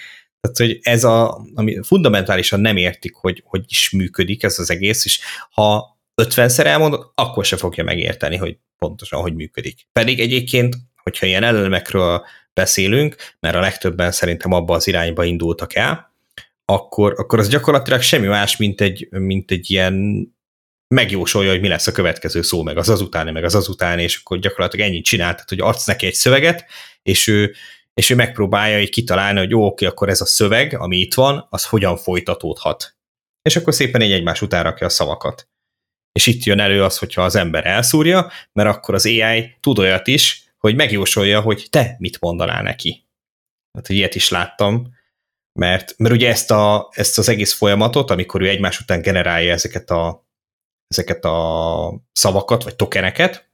Tehát, hogy ez a, ami fundamentálisan nem értik, hogy hogy is működik ez az egész, és ha 50-szer elmondod, akkor se fogja megérteni, hogy pontosan hogy működik. Pedig egyébként, hogyha ilyen elemekről beszélünk, mert a legtöbben szerintem abba az irányba indultak el, akkor, akkor az gyakorlatilag semmi más, mint egy, mint egy ilyen megjósolja, hogy mi lesz a következő szó, meg az azutáni, meg az azutáni, és akkor gyakorlatilag ennyit csináltat, hogy adsz neki egy szöveget, és ő, és ő megpróbálja így kitalálni, hogy jó, oké, akkor ez a szöveg, ami itt van, az hogyan folytatódhat. És akkor szépen egy egymás után rakja a szavakat. És itt jön elő az, hogyha az ember elszúrja, mert akkor az AI tud olyat is, hogy megjósolja, hogy te mit mondanál neki. Hát, hogy ilyet is láttam, mert, mert ugye ezt, a, ezt az egész folyamatot, amikor ő egymás után generálja ezeket a, ezeket a szavakat, vagy tokeneket,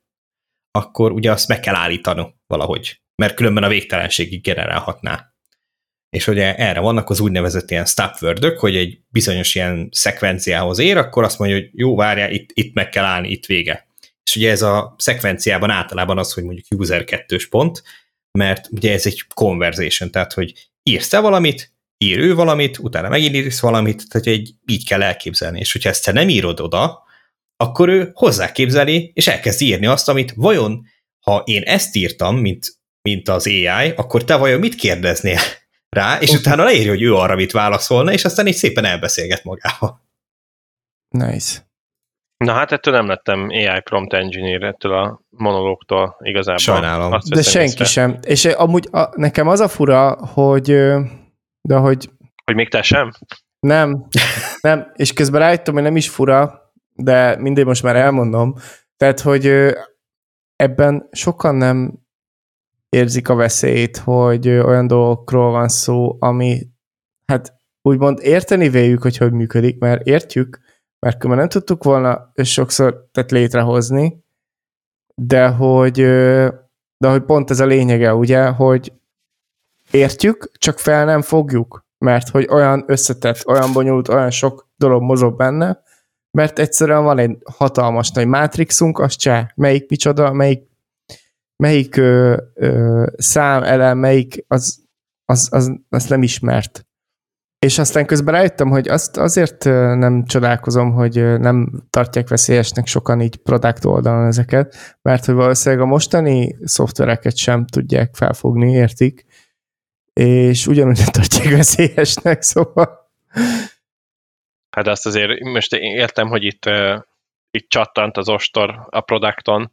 akkor ugye azt meg kell állítani valahogy, mert különben a végtelenségig generálhatná. És ugye erre vannak az úgynevezett ilyen stop hogy egy bizonyos ilyen szekvenciához ér, akkor azt mondja, hogy jó, várjál, itt, itt meg kell állni, itt vége. És ugye ez a szekvenciában általában az, hogy mondjuk user kettős pont, mert ugye ez egy conversation, tehát hogy írsz te valamit, ír ő valamit, utána megint írsz valamit, tehát egy, így kell elképzelni. És hogyha ezt te nem írod oda, akkor ő hozzáképzeli, és elkezd írni azt, amit vajon, ha én ezt írtam, mint, mint az AI, akkor te vajon mit kérdeznél rá, és utána leírja, hogy ő arra mit válaszolna, és aztán így szépen elbeszélget magával. Nice. Na hát ettől nem lettem AI prompt engineer, ettől a monológtól igazából. Sajnálom. Azt de senki észre. sem. És amúgy a, nekem az a fura, hogy de hogy... Hogy még te sem? Nem, nem, és közben rájöttem, hogy nem is fura, de mindegy, most már elmondom. Tehát, hogy ebben sokan nem érzik a veszélyt, hogy olyan dolgokról van szó, ami hát úgymond érteni véljük, hogy hogy működik, mert értjük, mert különben nem tudtuk volna sokszor tehát létrehozni, de hogy, de hogy pont ez a lényege, ugye, hogy értjük, csak fel nem fogjuk, mert hogy olyan összetett, olyan bonyolult, olyan sok dolog mozog benne, mert egyszerűen van egy hatalmas nagy mátrixunk, az cseh, melyik micsoda, melyik, melyik ö, ö, szám, elem, melyik, az, az, az, az nem ismert. És aztán közben rájöttem, hogy azt azért nem csodálkozom, hogy nem tartják veszélyesnek sokan így product oldalon ezeket, mert hogy valószínűleg a mostani szoftvereket sem tudják felfogni, értik, és ugyanúgy tartják veszélyesnek, szóval. Hát azt azért most értem, hogy itt, itt csattant az ostor a produkton,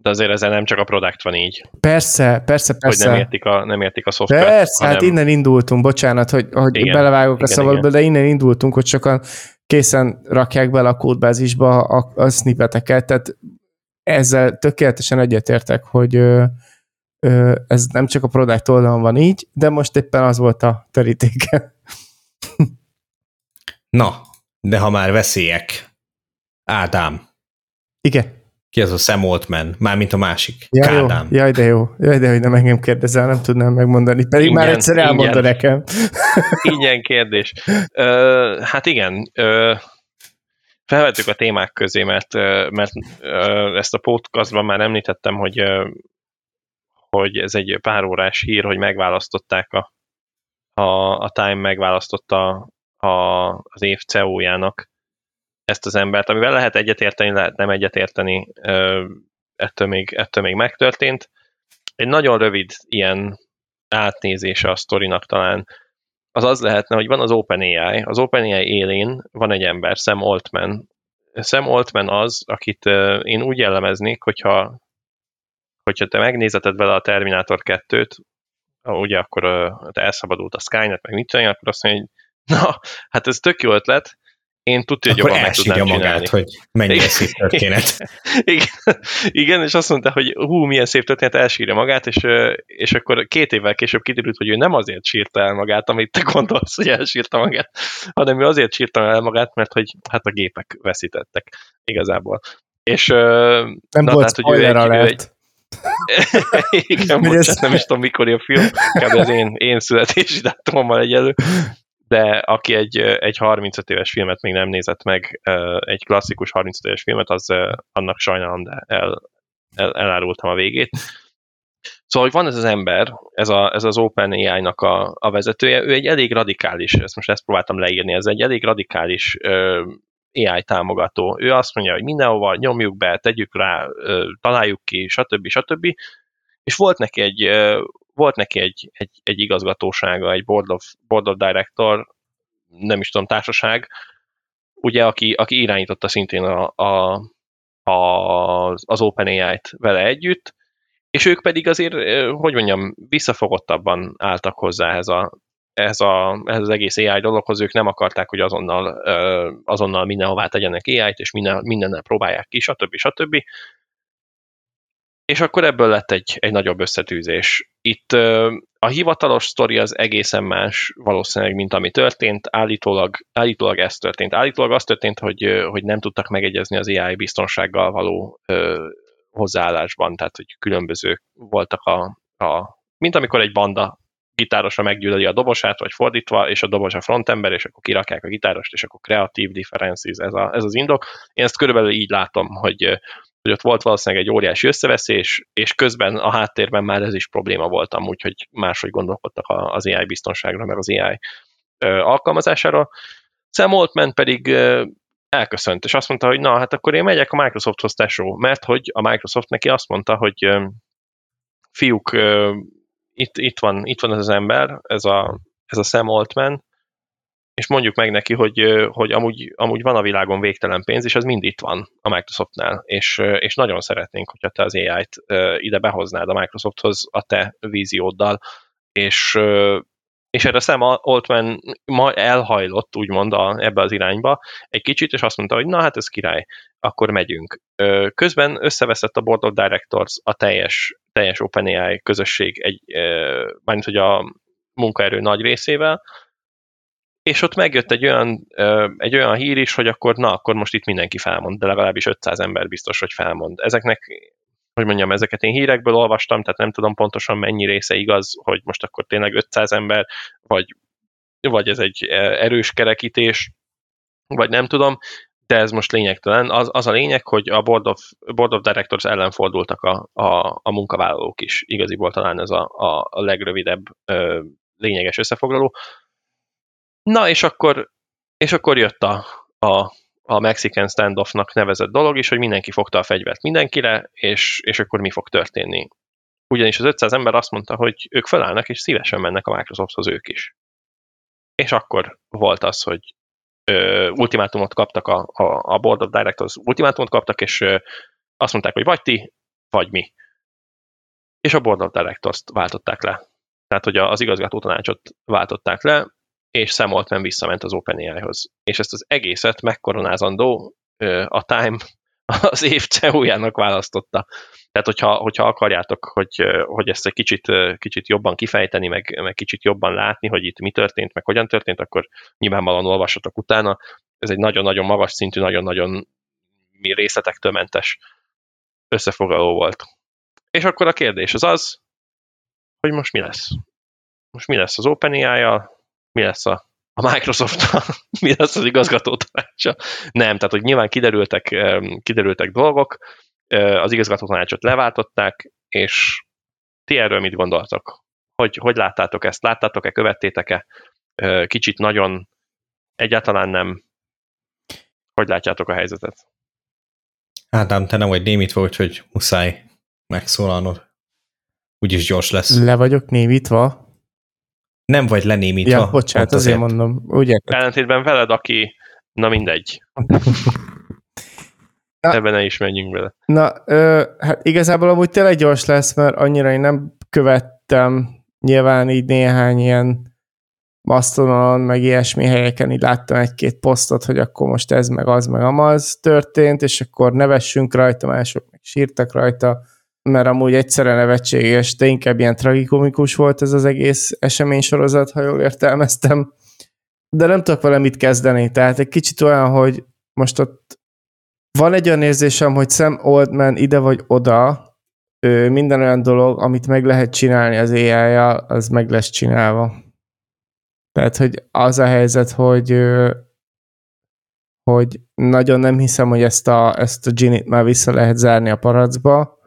de azért ezzel nem csak a produkt van így. Persze, persze, persze. Hogy nem értik a, nem értik a szoftvert. Persze, hát hanem... hát innen indultunk, bocsánat, hogy, hogy igen, belevágok igen, a szabadba, de innen indultunk, hogy sokan készen rakják bele a kódbázisba a, a snippeteket, tehát ezzel tökéletesen egyetértek, hogy ez nem csak a product oldalon van így, de most éppen az volt a terítéke. Na, de ha már veszélyek. Ádám. Igen. Ki az a Sam Altman? Mármint a másik. Ja, Kádám. Jó. Jaj, de jó. Jaj, de hogy nem engem kérdezel, nem tudnám megmondani. Pedig ingyen, már egyszer elmondta nekem. (laughs) ingyen kérdés. Uh, hát igen. Uh, felvettük a témák közé, mert, mert ezt a podcastban már említettem, hogy hogy ez egy pár órás hír, hogy megválasztották a, a, a Time megválasztotta a, az év CEO-jának ezt az embert, amivel lehet egyetérteni, lehet nem egyetérteni, ettől még, ettől még megtörtént. Egy nagyon rövid ilyen átnézése a sztorinak talán az az lehetne, hogy van az OpenAI, az OpenAI élén van egy ember, Sam Altman. Sam Altman az, akit én úgy jellemeznék, hogyha hogyha te megnézeted vele a Terminátor 2-t, ugye akkor uh, elszabadult a Skynet, meg mit csinálni, akkor azt mondja, hogy na, hát ez tök jó ötlet, én tudja, hogy jobban meg tudnám magát, csinálni. hogy mennyire szép történet. (laughs) igen, igen, és azt mondta, hogy hú, milyen szép történet, elsírja magát, és, és akkor két évvel később kiderült, hogy ő nem azért sírta el magát, amit te gondolsz, hogy elsírta magát, hanem ő azért sírta el magát, mert hogy hát a gépek veszítettek igazából. És, nem na, volt tehát, hogy ő egy, ő egy, (laughs) Igen, bocsánat, nem is tudom, mikor a film, kb. az én, én születési dátumommal egyelő, de aki egy, egy 35 éves filmet még nem nézett meg, egy klasszikus 35 éves filmet, az annak sajnálom, de el, el, elárultam a végét. Szóval, hogy van ez az ember, ez, a, ez az OpenAI-nak a, a vezetője, ő egy elég radikális, ezt most ezt próbáltam leírni, ez egy elég radikális ö, AI támogató. Ő azt mondja, hogy mindenhova nyomjuk be, tegyük rá, találjuk ki, stb. stb. És volt neki egy, volt neki egy, egy, egy igazgatósága, egy board of, board of director, nem is tudom, társaság, ugye, aki, aki irányította szintén a, a, a, az OpenAI-t vele együtt, és ők pedig azért, hogy mondjam, visszafogottabban álltak hozzá ehhez, a, ehhez, a, ehhez az egész AI dologhoz, ők nem akarták, hogy azonnal, azonnal mindenhová tegyenek AI-t, és minden, mindennel próbálják ki, stb. stb. És akkor ebből lett egy, egy nagyobb összetűzés. Itt a hivatalos sztori az egészen más valószínűleg, mint ami történt. Állítólag, állítólag ez történt. Állítólag az történt, hogy, hogy nem tudtak megegyezni az AI biztonsággal való hozzáállásban, tehát hogy különbözők voltak a, a mint amikor egy banda gitárosra meggyűlöli a dobosát, vagy fordítva, és a dobos a frontember, és akkor kirakják a gitárost, és akkor kreatív differences, ez, a, ez az indok. Én ezt körülbelül így látom, hogy, hogy ott volt valószínűleg egy óriási összeveszés, és közben a háttérben már ez is probléma volt amúgy, hogy máshogy gondolkodtak az AI biztonságra, meg az AI alkalmazására. Sam Altman pedig elköszönt, és azt mondta, hogy na, hát akkor én megyek a Microsofthoz, tesó, mert hogy a Microsoft neki azt mondta, hogy fiúk, itt, itt, van, itt van ez az ember, ez a, ez a Sam Altman, és mondjuk meg neki, hogy, hogy amúgy, amúgy van a világon végtelen pénz, és az mind itt van a Microsoftnál, és, és nagyon szeretnénk, hogyha te az AI-t ide behoznád a Microsofthoz a te vízióddal, és, és erre Sam Altman ma elhajlott, úgymond a, ebbe az irányba egy kicsit, és azt mondta, hogy na hát ez király, akkor megyünk. Közben összeveszett a Board of Directors a teljes, teljes OpenAI közösség, egy, mármint hogy a munkaerő nagy részével, és ott megjött egy olyan, egy olyan hír is, hogy akkor na, akkor most itt mindenki felmond, de legalábbis 500 ember biztos, hogy felmond. Ezeknek hogy mondjam, ezeket én hírekből olvastam, tehát nem tudom pontosan mennyi része igaz, hogy most akkor tényleg 500 ember, vagy, vagy ez egy erős kerekítés, vagy nem tudom, de ez most lényegtelen. Az, az a lényeg, hogy a Board of, Board of Directors ellen fordultak a, a, a munkavállalók is. Igaziból talán ez a, a, a legrövidebb ö, lényeges összefoglaló. Na, és akkor, és akkor jött a, a, a Mexican standoffnak nevezett dolog is, hogy mindenki fogta a fegyvert mindenkire, és, és akkor mi fog történni. Ugyanis az 500 ember azt mondta, hogy ők felállnak, és szívesen mennek a Microsofthoz ők is. És akkor volt az, hogy ö, ultimátumot kaptak a, a, a Board of Directors, ultimátumot kaptak, és ö, azt mondták, hogy vagy ti, vagy mi. És a Board of Directors-t váltották le. Tehát, hogy az igazgató tanácsot váltották le, és Sam Altman visszament az OpenAI-hoz. És ezt az egészet megkoronázandó a Time (laughs) az év CEO-jának választotta. Tehát, hogyha, hogyha akarjátok, hogy, hogy ezt egy kicsit, kicsit jobban kifejteni, meg, meg kicsit jobban látni, hogy itt mi történt, meg hogyan történt, akkor nyilvánvalóan olvassatok utána. Ez egy nagyon-nagyon magas szintű, nagyon-nagyon részletektől mentes összefoglaló volt. És akkor a kérdés az az, hogy most mi lesz? Most mi lesz az OpenAI-jal, mi lesz a, a microsoft (laughs) mi lesz az igazgató tanácsa. Nem, tehát hogy nyilván kiderültek, kiderültek dolgok, az igazgató tanácsot leváltották, és ti erről mit gondoltok? Hogy, hogy láttátok ezt? Láttátok-e, követtétek-e? Kicsit nagyon egyáltalán nem. Hogy látjátok a helyzetet? Ádám, te nem vagy némítva, úgyhogy muszáj megszólalnod. Úgyis gyors lesz. Le vagyok némítva? Nem vagy lenémítva. Ja, bocsánat, azért, azért mondom. Ugye? Ellentétben veled, aki, na mindegy. (laughs) Na, Ebben ne is menjünk bele. Na, ö, hát igazából amúgy tényleg gyors lesz, mert annyira én nem követtem nyilván így néhány ilyen Mastodonon, meg ilyesmi helyeken így láttam egy-két posztot, hogy akkor most ez, meg az, meg amaz történt, és akkor nevessünk rajta, mások meg sírtak rajta mert amúgy egyszerre nevetséges, de inkább ilyen tragikomikus volt ez az egész eseménysorozat, ha jól értelmeztem. De nem tudok vele mit kezdeni, tehát egy kicsit olyan, hogy most ott van egy olyan érzésem, hogy Sam Oldman ide vagy oda, ő minden olyan dolog, amit meg lehet csinálni az ai az meg lesz csinálva. Tehát, hogy az a helyzet, hogy hogy nagyon nem hiszem, hogy ezt a, ezt a Ginit már vissza lehet zárni a paracba,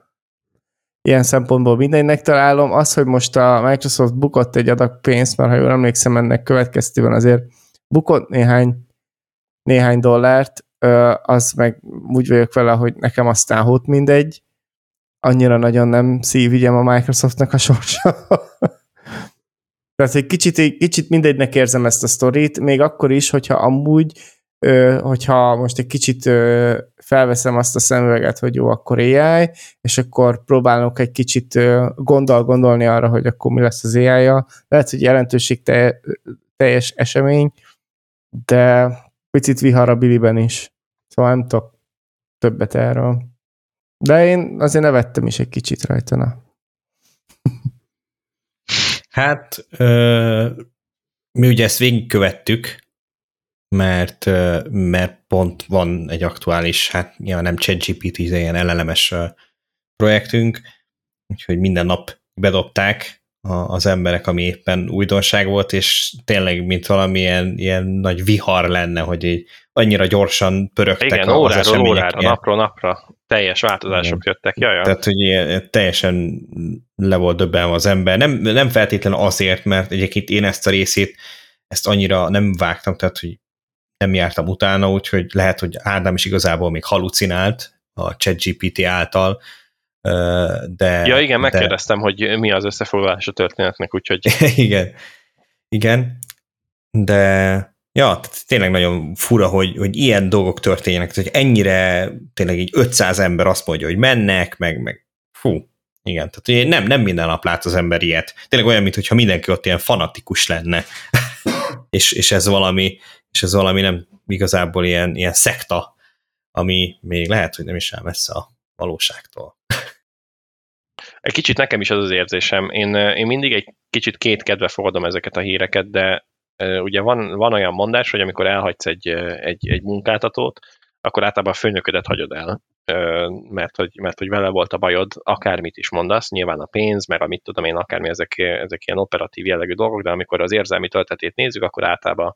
ilyen szempontból mindennek találom. Az, hogy most a Microsoft bukott egy adag pénzt, mert ha jól emlékszem, ennek következtében azért bukott néhány, néhány dollárt, az meg úgy vagyok vele, hogy nekem aztán hót mindegy. Annyira nagyon nem szívügyem a Microsoftnak a sorsa. (laughs) Tehát egy kicsit, kicsit mindegynek érzem ezt a sztorit, még akkor is, hogyha amúgy hogyha most egy kicsit felveszem azt a szemüveget, hogy jó, akkor AI, és akkor próbálok egy kicsit gondol gondolni arra, hogy akkor mi lesz az AI-ja. Lehet, hogy jelentőség teljes esemény, de picit vihar a Billyben is. Szóval nem tudok többet erről. De én azért nevettem is egy kicsit rajta. Na. Hát, ö, mi ugye ezt végigkövettük, mert, mert pont van egy aktuális, hát nyilván nem ChatGPT, de ilyen elelemes projektünk, úgyhogy minden nap bedobták az emberek, ami éppen újdonság volt, és tényleg, mint valamilyen ilyen nagy vihar lenne, hogy így annyira gyorsan pörögtek Igen, az óráról események. órára, napról napra teljes változások Igen. jöttek. Jaja. Tehát, hogy ilyen, teljesen le volt döbbenve az ember. Nem, nem feltétlenül azért, mert egyébként én ezt a részét, ezt annyira nem vágtam, tehát, hogy nem jártam utána, úgyhogy lehet, hogy Ádám is igazából még halucinált a ChatGPT által, de... Ja igen, de, megkérdeztem, hogy mi az összefoglalás a történetnek, úgyhogy (laughs) igen, igen, de ja, tényleg nagyon fura, hogy, hogy ilyen dolgok történjenek, hogy ennyire tényleg így 500 ember azt mondja, hogy mennek, meg, meg fú, igen, tehát nem, nem minden nap lát az ember ilyet. Tényleg olyan, mintha mindenki ott ilyen fanatikus lenne, (laughs) és, és ez valami, és ez valami nem igazából ilyen, ilyen szekta, ami még lehet, hogy nem is áll messze a valóságtól. (laughs) egy kicsit nekem is az az érzésem. Én, én mindig egy kicsit két kedve fogadom ezeket a híreket, de uh, ugye van, van olyan mondás, hogy amikor elhagysz egy, egy, egy munkáltatót, akkor általában a főnöködet hagyod el, mert hogy, mert hogy vele volt a bajod, akármit is mondasz, nyilván a pénz, meg amit tudom én, akármi, ezek, ezek ilyen operatív jellegű dolgok, de amikor az érzelmi töltetét nézzük, akkor általában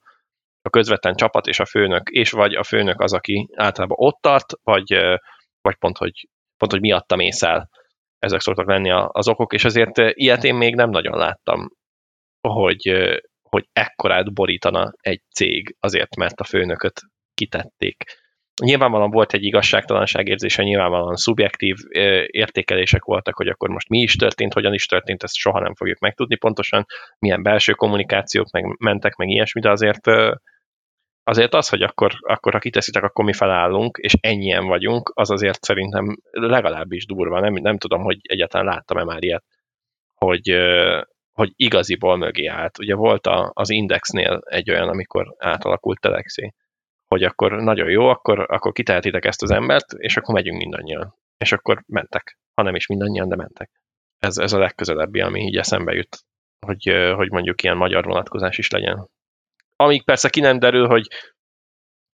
a közvetlen csapat és a főnök, és vagy a főnök az, aki általában ott tart, vagy, vagy pont, hogy, pont, hogy miatta mész el. Ezek szoktak lenni az okok, és azért ilyet én még nem nagyon láttam, hogy, hogy ekkorát borítana egy cég azért, mert a főnököt kitették. Nyilvánvalóan volt egy igazságtalanság érzése, nyilvánvalóan szubjektív értékelések voltak, hogy akkor most mi is történt, hogyan is történt, ezt soha nem fogjuk megtudni pontosan, milyen belső kommunikációk meg mentek, meg ilyesmi, de azért azért az, hogy akkor, akkor ha kiteszitek, akkor mi felállunk, és ennyien vagyunk, az azért szerintem legalábbis durva. Nem, nem tudom, hogy egyáltalán láttam-e már ilyet, hogy, hogy igaziból mögé állt. Ugye volt a, az Indexnél egy olyan, amikor átalakult Telexé, hogy akkor nagyon jó, akkor, akkor kitehetitek ezt az embert, és akkor megyünk mindannyian. És akkor mentek. Ha nem is mindannyian, de mentek. Ez, ez a legközelebbi, ami így eszembe jut, hogy, hogy mondjuk ilyen magyar vonatkozás is legyen amíg persze ki nem derül, hogy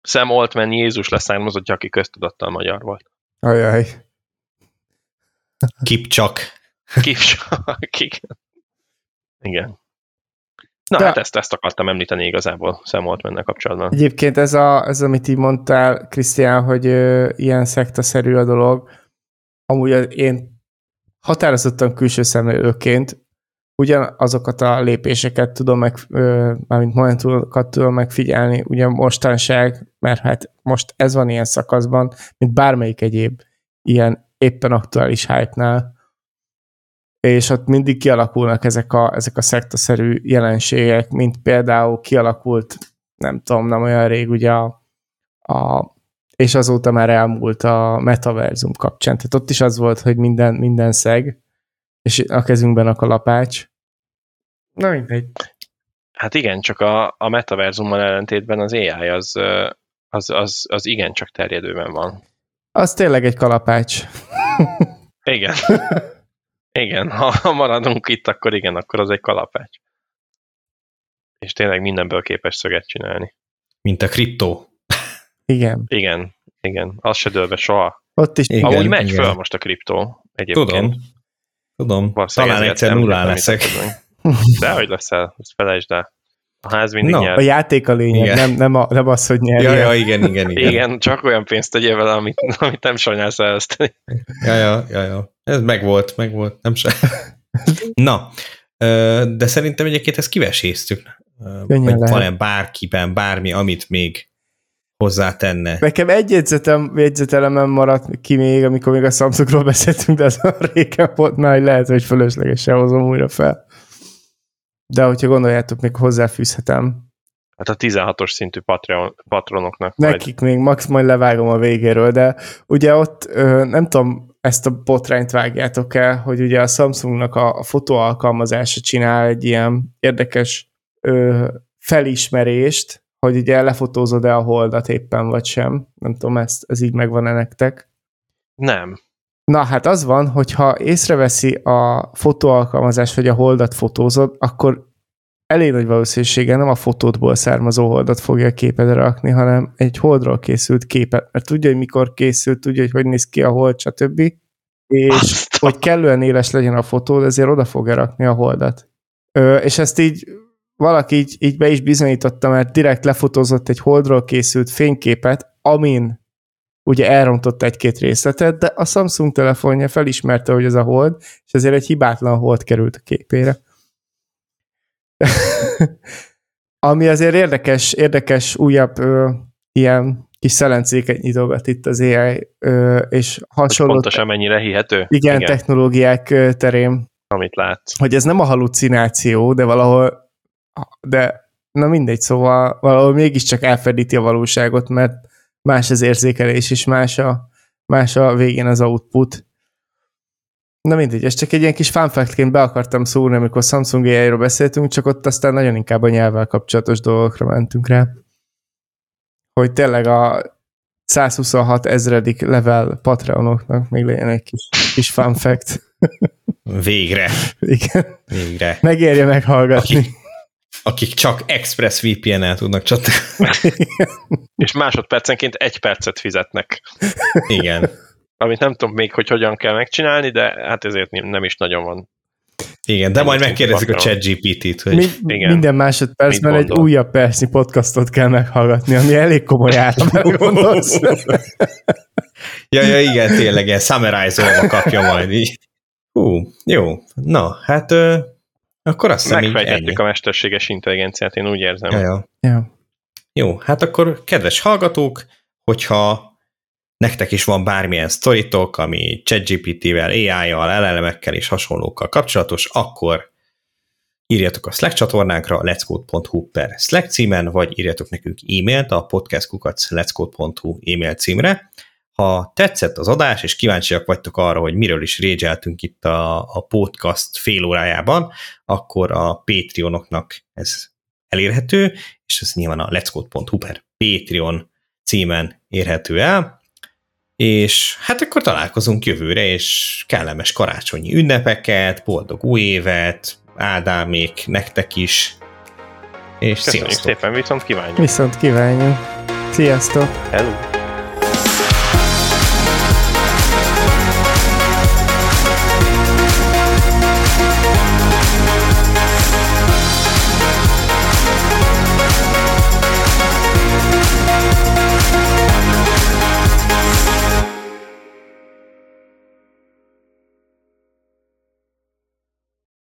Sam Altman Jézus leszármazottja, aki köztudattal magyar volt. Ajaj. Kip csak. Kip csak. Igen. Na De- hát ezt, ezt akartam említeni igazából Sam Altmannel kapcsolatban. Egyébként ez, a, ez amit így mondtál, Krisztián, hogy ö, ilyen szektaszerű a dolog, amúgy én határozottan külső szemlélőként ugyanazokat a lépéseket tudom meg, mármint momentumokat tudom megfigyelni, ugye mostanság, mert hát most ez van ilyen szakaszban, mint bármelyik egyéb ilyen éppen aktuális hype-nál, és ott mindig kialakulnak ezek a, ezek a szektaszerű jelenségek, mint például kialakult, nem tudom, nem olyan rég ugye a, a és azóta már elmúlt a metaverzum kapcsán. Tehát ott is az volt, hogy minden, minden szeg, és a kezünkben a kalapács. Na mindegy. Hát igen, csak a, a metaverzummal ellentétben az AI az, az, az, az igencsak terjedőben van. Az tényleg egy kalapács. Igen. (laughs) Igen, ha ha maradunk itt, akkor igen, akkor az egy kalapács. És tényleg mindenből képes szöget csinálni. Mint a kriptó. Igen. Igen, igen, az se dől be soha. Ott is. Igen, Amúgy megy igen. föl most a kriptó egyébként. Tudom. Tudom. Talán egyszer nullá leszek. De hogy leszel, ezt felejtsd el. A ház mindig No, nyer. A játék a lényeg, Igen. nem, nem, a, nem az, hogy nyerje. Ja, ja, igen, igen, igen. Igen, csak olyan pénzt tegyél vele, amit, amit nem sajnálsz elveszteni. Ja, ja, ja, ja. Ez megvolt, megvolt, nem se. (laughs) Na, de szerintem egyébként ezt kiveséztük. Van-e bárkiben bármi, amit még hozzátenne? Nekem egy jegyzetem, jegyzetelemen maradt ki még, amikor még a Samsungról beszéltünk, de az (laughs) a régen volt már, hogy lehet, hogy fölöslegesen hozom újra fel. De hogyha gondoljátok, még hozzáfűzhetem. Hát a 16-os szintű Patreon, patronoknak. Nekik majd. még max majd levágom a végéről, de ugye ott nem tudom, ezt a botrányt vágjátok el, hogy ugye a Samsungnak a, a fotóalkalmazása csinál egy ilyen érdekes ö, felismerést, hogy ugye lefotózod-e a holdat éppen, vagy sem. Nem tudom, ezt, ez így megvan-e nektek? Nem. Na hát az van, hogyha észreveszi a fotóalkalmazás, hogy a holdat fotózod, akkor elég nagy valószínűséggel nem a fotódból származó holdat fogja a képedre rakni, hanem egy holdról készült képet, mert tudja, hogy mikor készült, tudja, hogy hogy néz ki a hold, stb. És Azt hogy kellően éles legyen a fotó, ezért oda fogja rakni a holdat. Ö, és ezt így valaki így, így be is bizonyította, mert direkt lefotózott egy holdról készült fényképet, amin ugye elrontott egy-két részletet, de a Samsung telefonja felismerte, hogy ez a hold, és ezért egy hibátlan hold került a képére. (laughs) Ami azért érdekes, érdekes újabb ö, ilyen kis szelencéket nyitogat itt az AI, ö, és hasonló... Hogy pontosan mennyire hihető. Igen, igen, technológiák terén. Amit látsz. Hogy ez nem a halucináció, de valahol de na mindegy, szóval valahol mégiscsak elfedíti a valóságot, mert más az érzékelés, és más a, más a végén az output. Na mindegy, ez csak egy ilyen kis fanfactként be akartam szúrni, amikor Samsung ai beszéltünk, csak ott aztán nagyon inkább a nyelvvel kapcsolatos dolgokra mentünk rá. Hogy tényleg a 126 ezredik level Patreonoknak még legyen egy kis, kis fun fact. Végre. (laughs) Igen. Végre. Megérje meghallgatni. Akik, akik csak Express VPN-el tudnak csatlakozni. (laughs) És másodpercenként egy percet fizetnek. Igen. Amit nem tudom még, hogy hogyan kell megcsinálni, de hát ezért nem is nagyon van. Igen, de majd megkérdezzük a chat GPT-t, hogy... Mi, igen. Minden másodpercben egy újabb percnyi podcastot kell meghallgatni, ami elég komoly állam, (laughs) ja, ja, igen, tényleg, ilyen summarize kapja majd így. Hú, jó. Na, hát akkor azt hiszem Megfejtettük a mesterséges intelligenciát, én úgy érzem. Ja, ja. ja. Jó, hát akkor kedves hallgatók, hogyha nektek is van bármilyen sztoritok, ami ChatGPT-vel, AI-jal, LLM-ekkel és hasonlókkal kapcsolatos, akkor írjatok a Slack csatornánkra let'scode.hu per Slack címen, vagy írjatok nekünk e-mailt a podcastkukac.let'scode.hu e-mail címre, ha tetszett az adás, és kíváncsiak vagytok arra, hogy miről is régyeltünk itt a, a podcast fél órájában, akkor a Patreonoknak ez elérhető, és ez nyilván a let'scode.hu per Patreon címen érhető el, és hát akkor találkozunk jövőre, és kellemes karácsonyi ünnepeket, boldog új évet, Ádámék, nektek is, és Köszönjük sziasztok! szépen, viszont kívánjuk! Viszont kívánjuk! Sziasztok! Hello!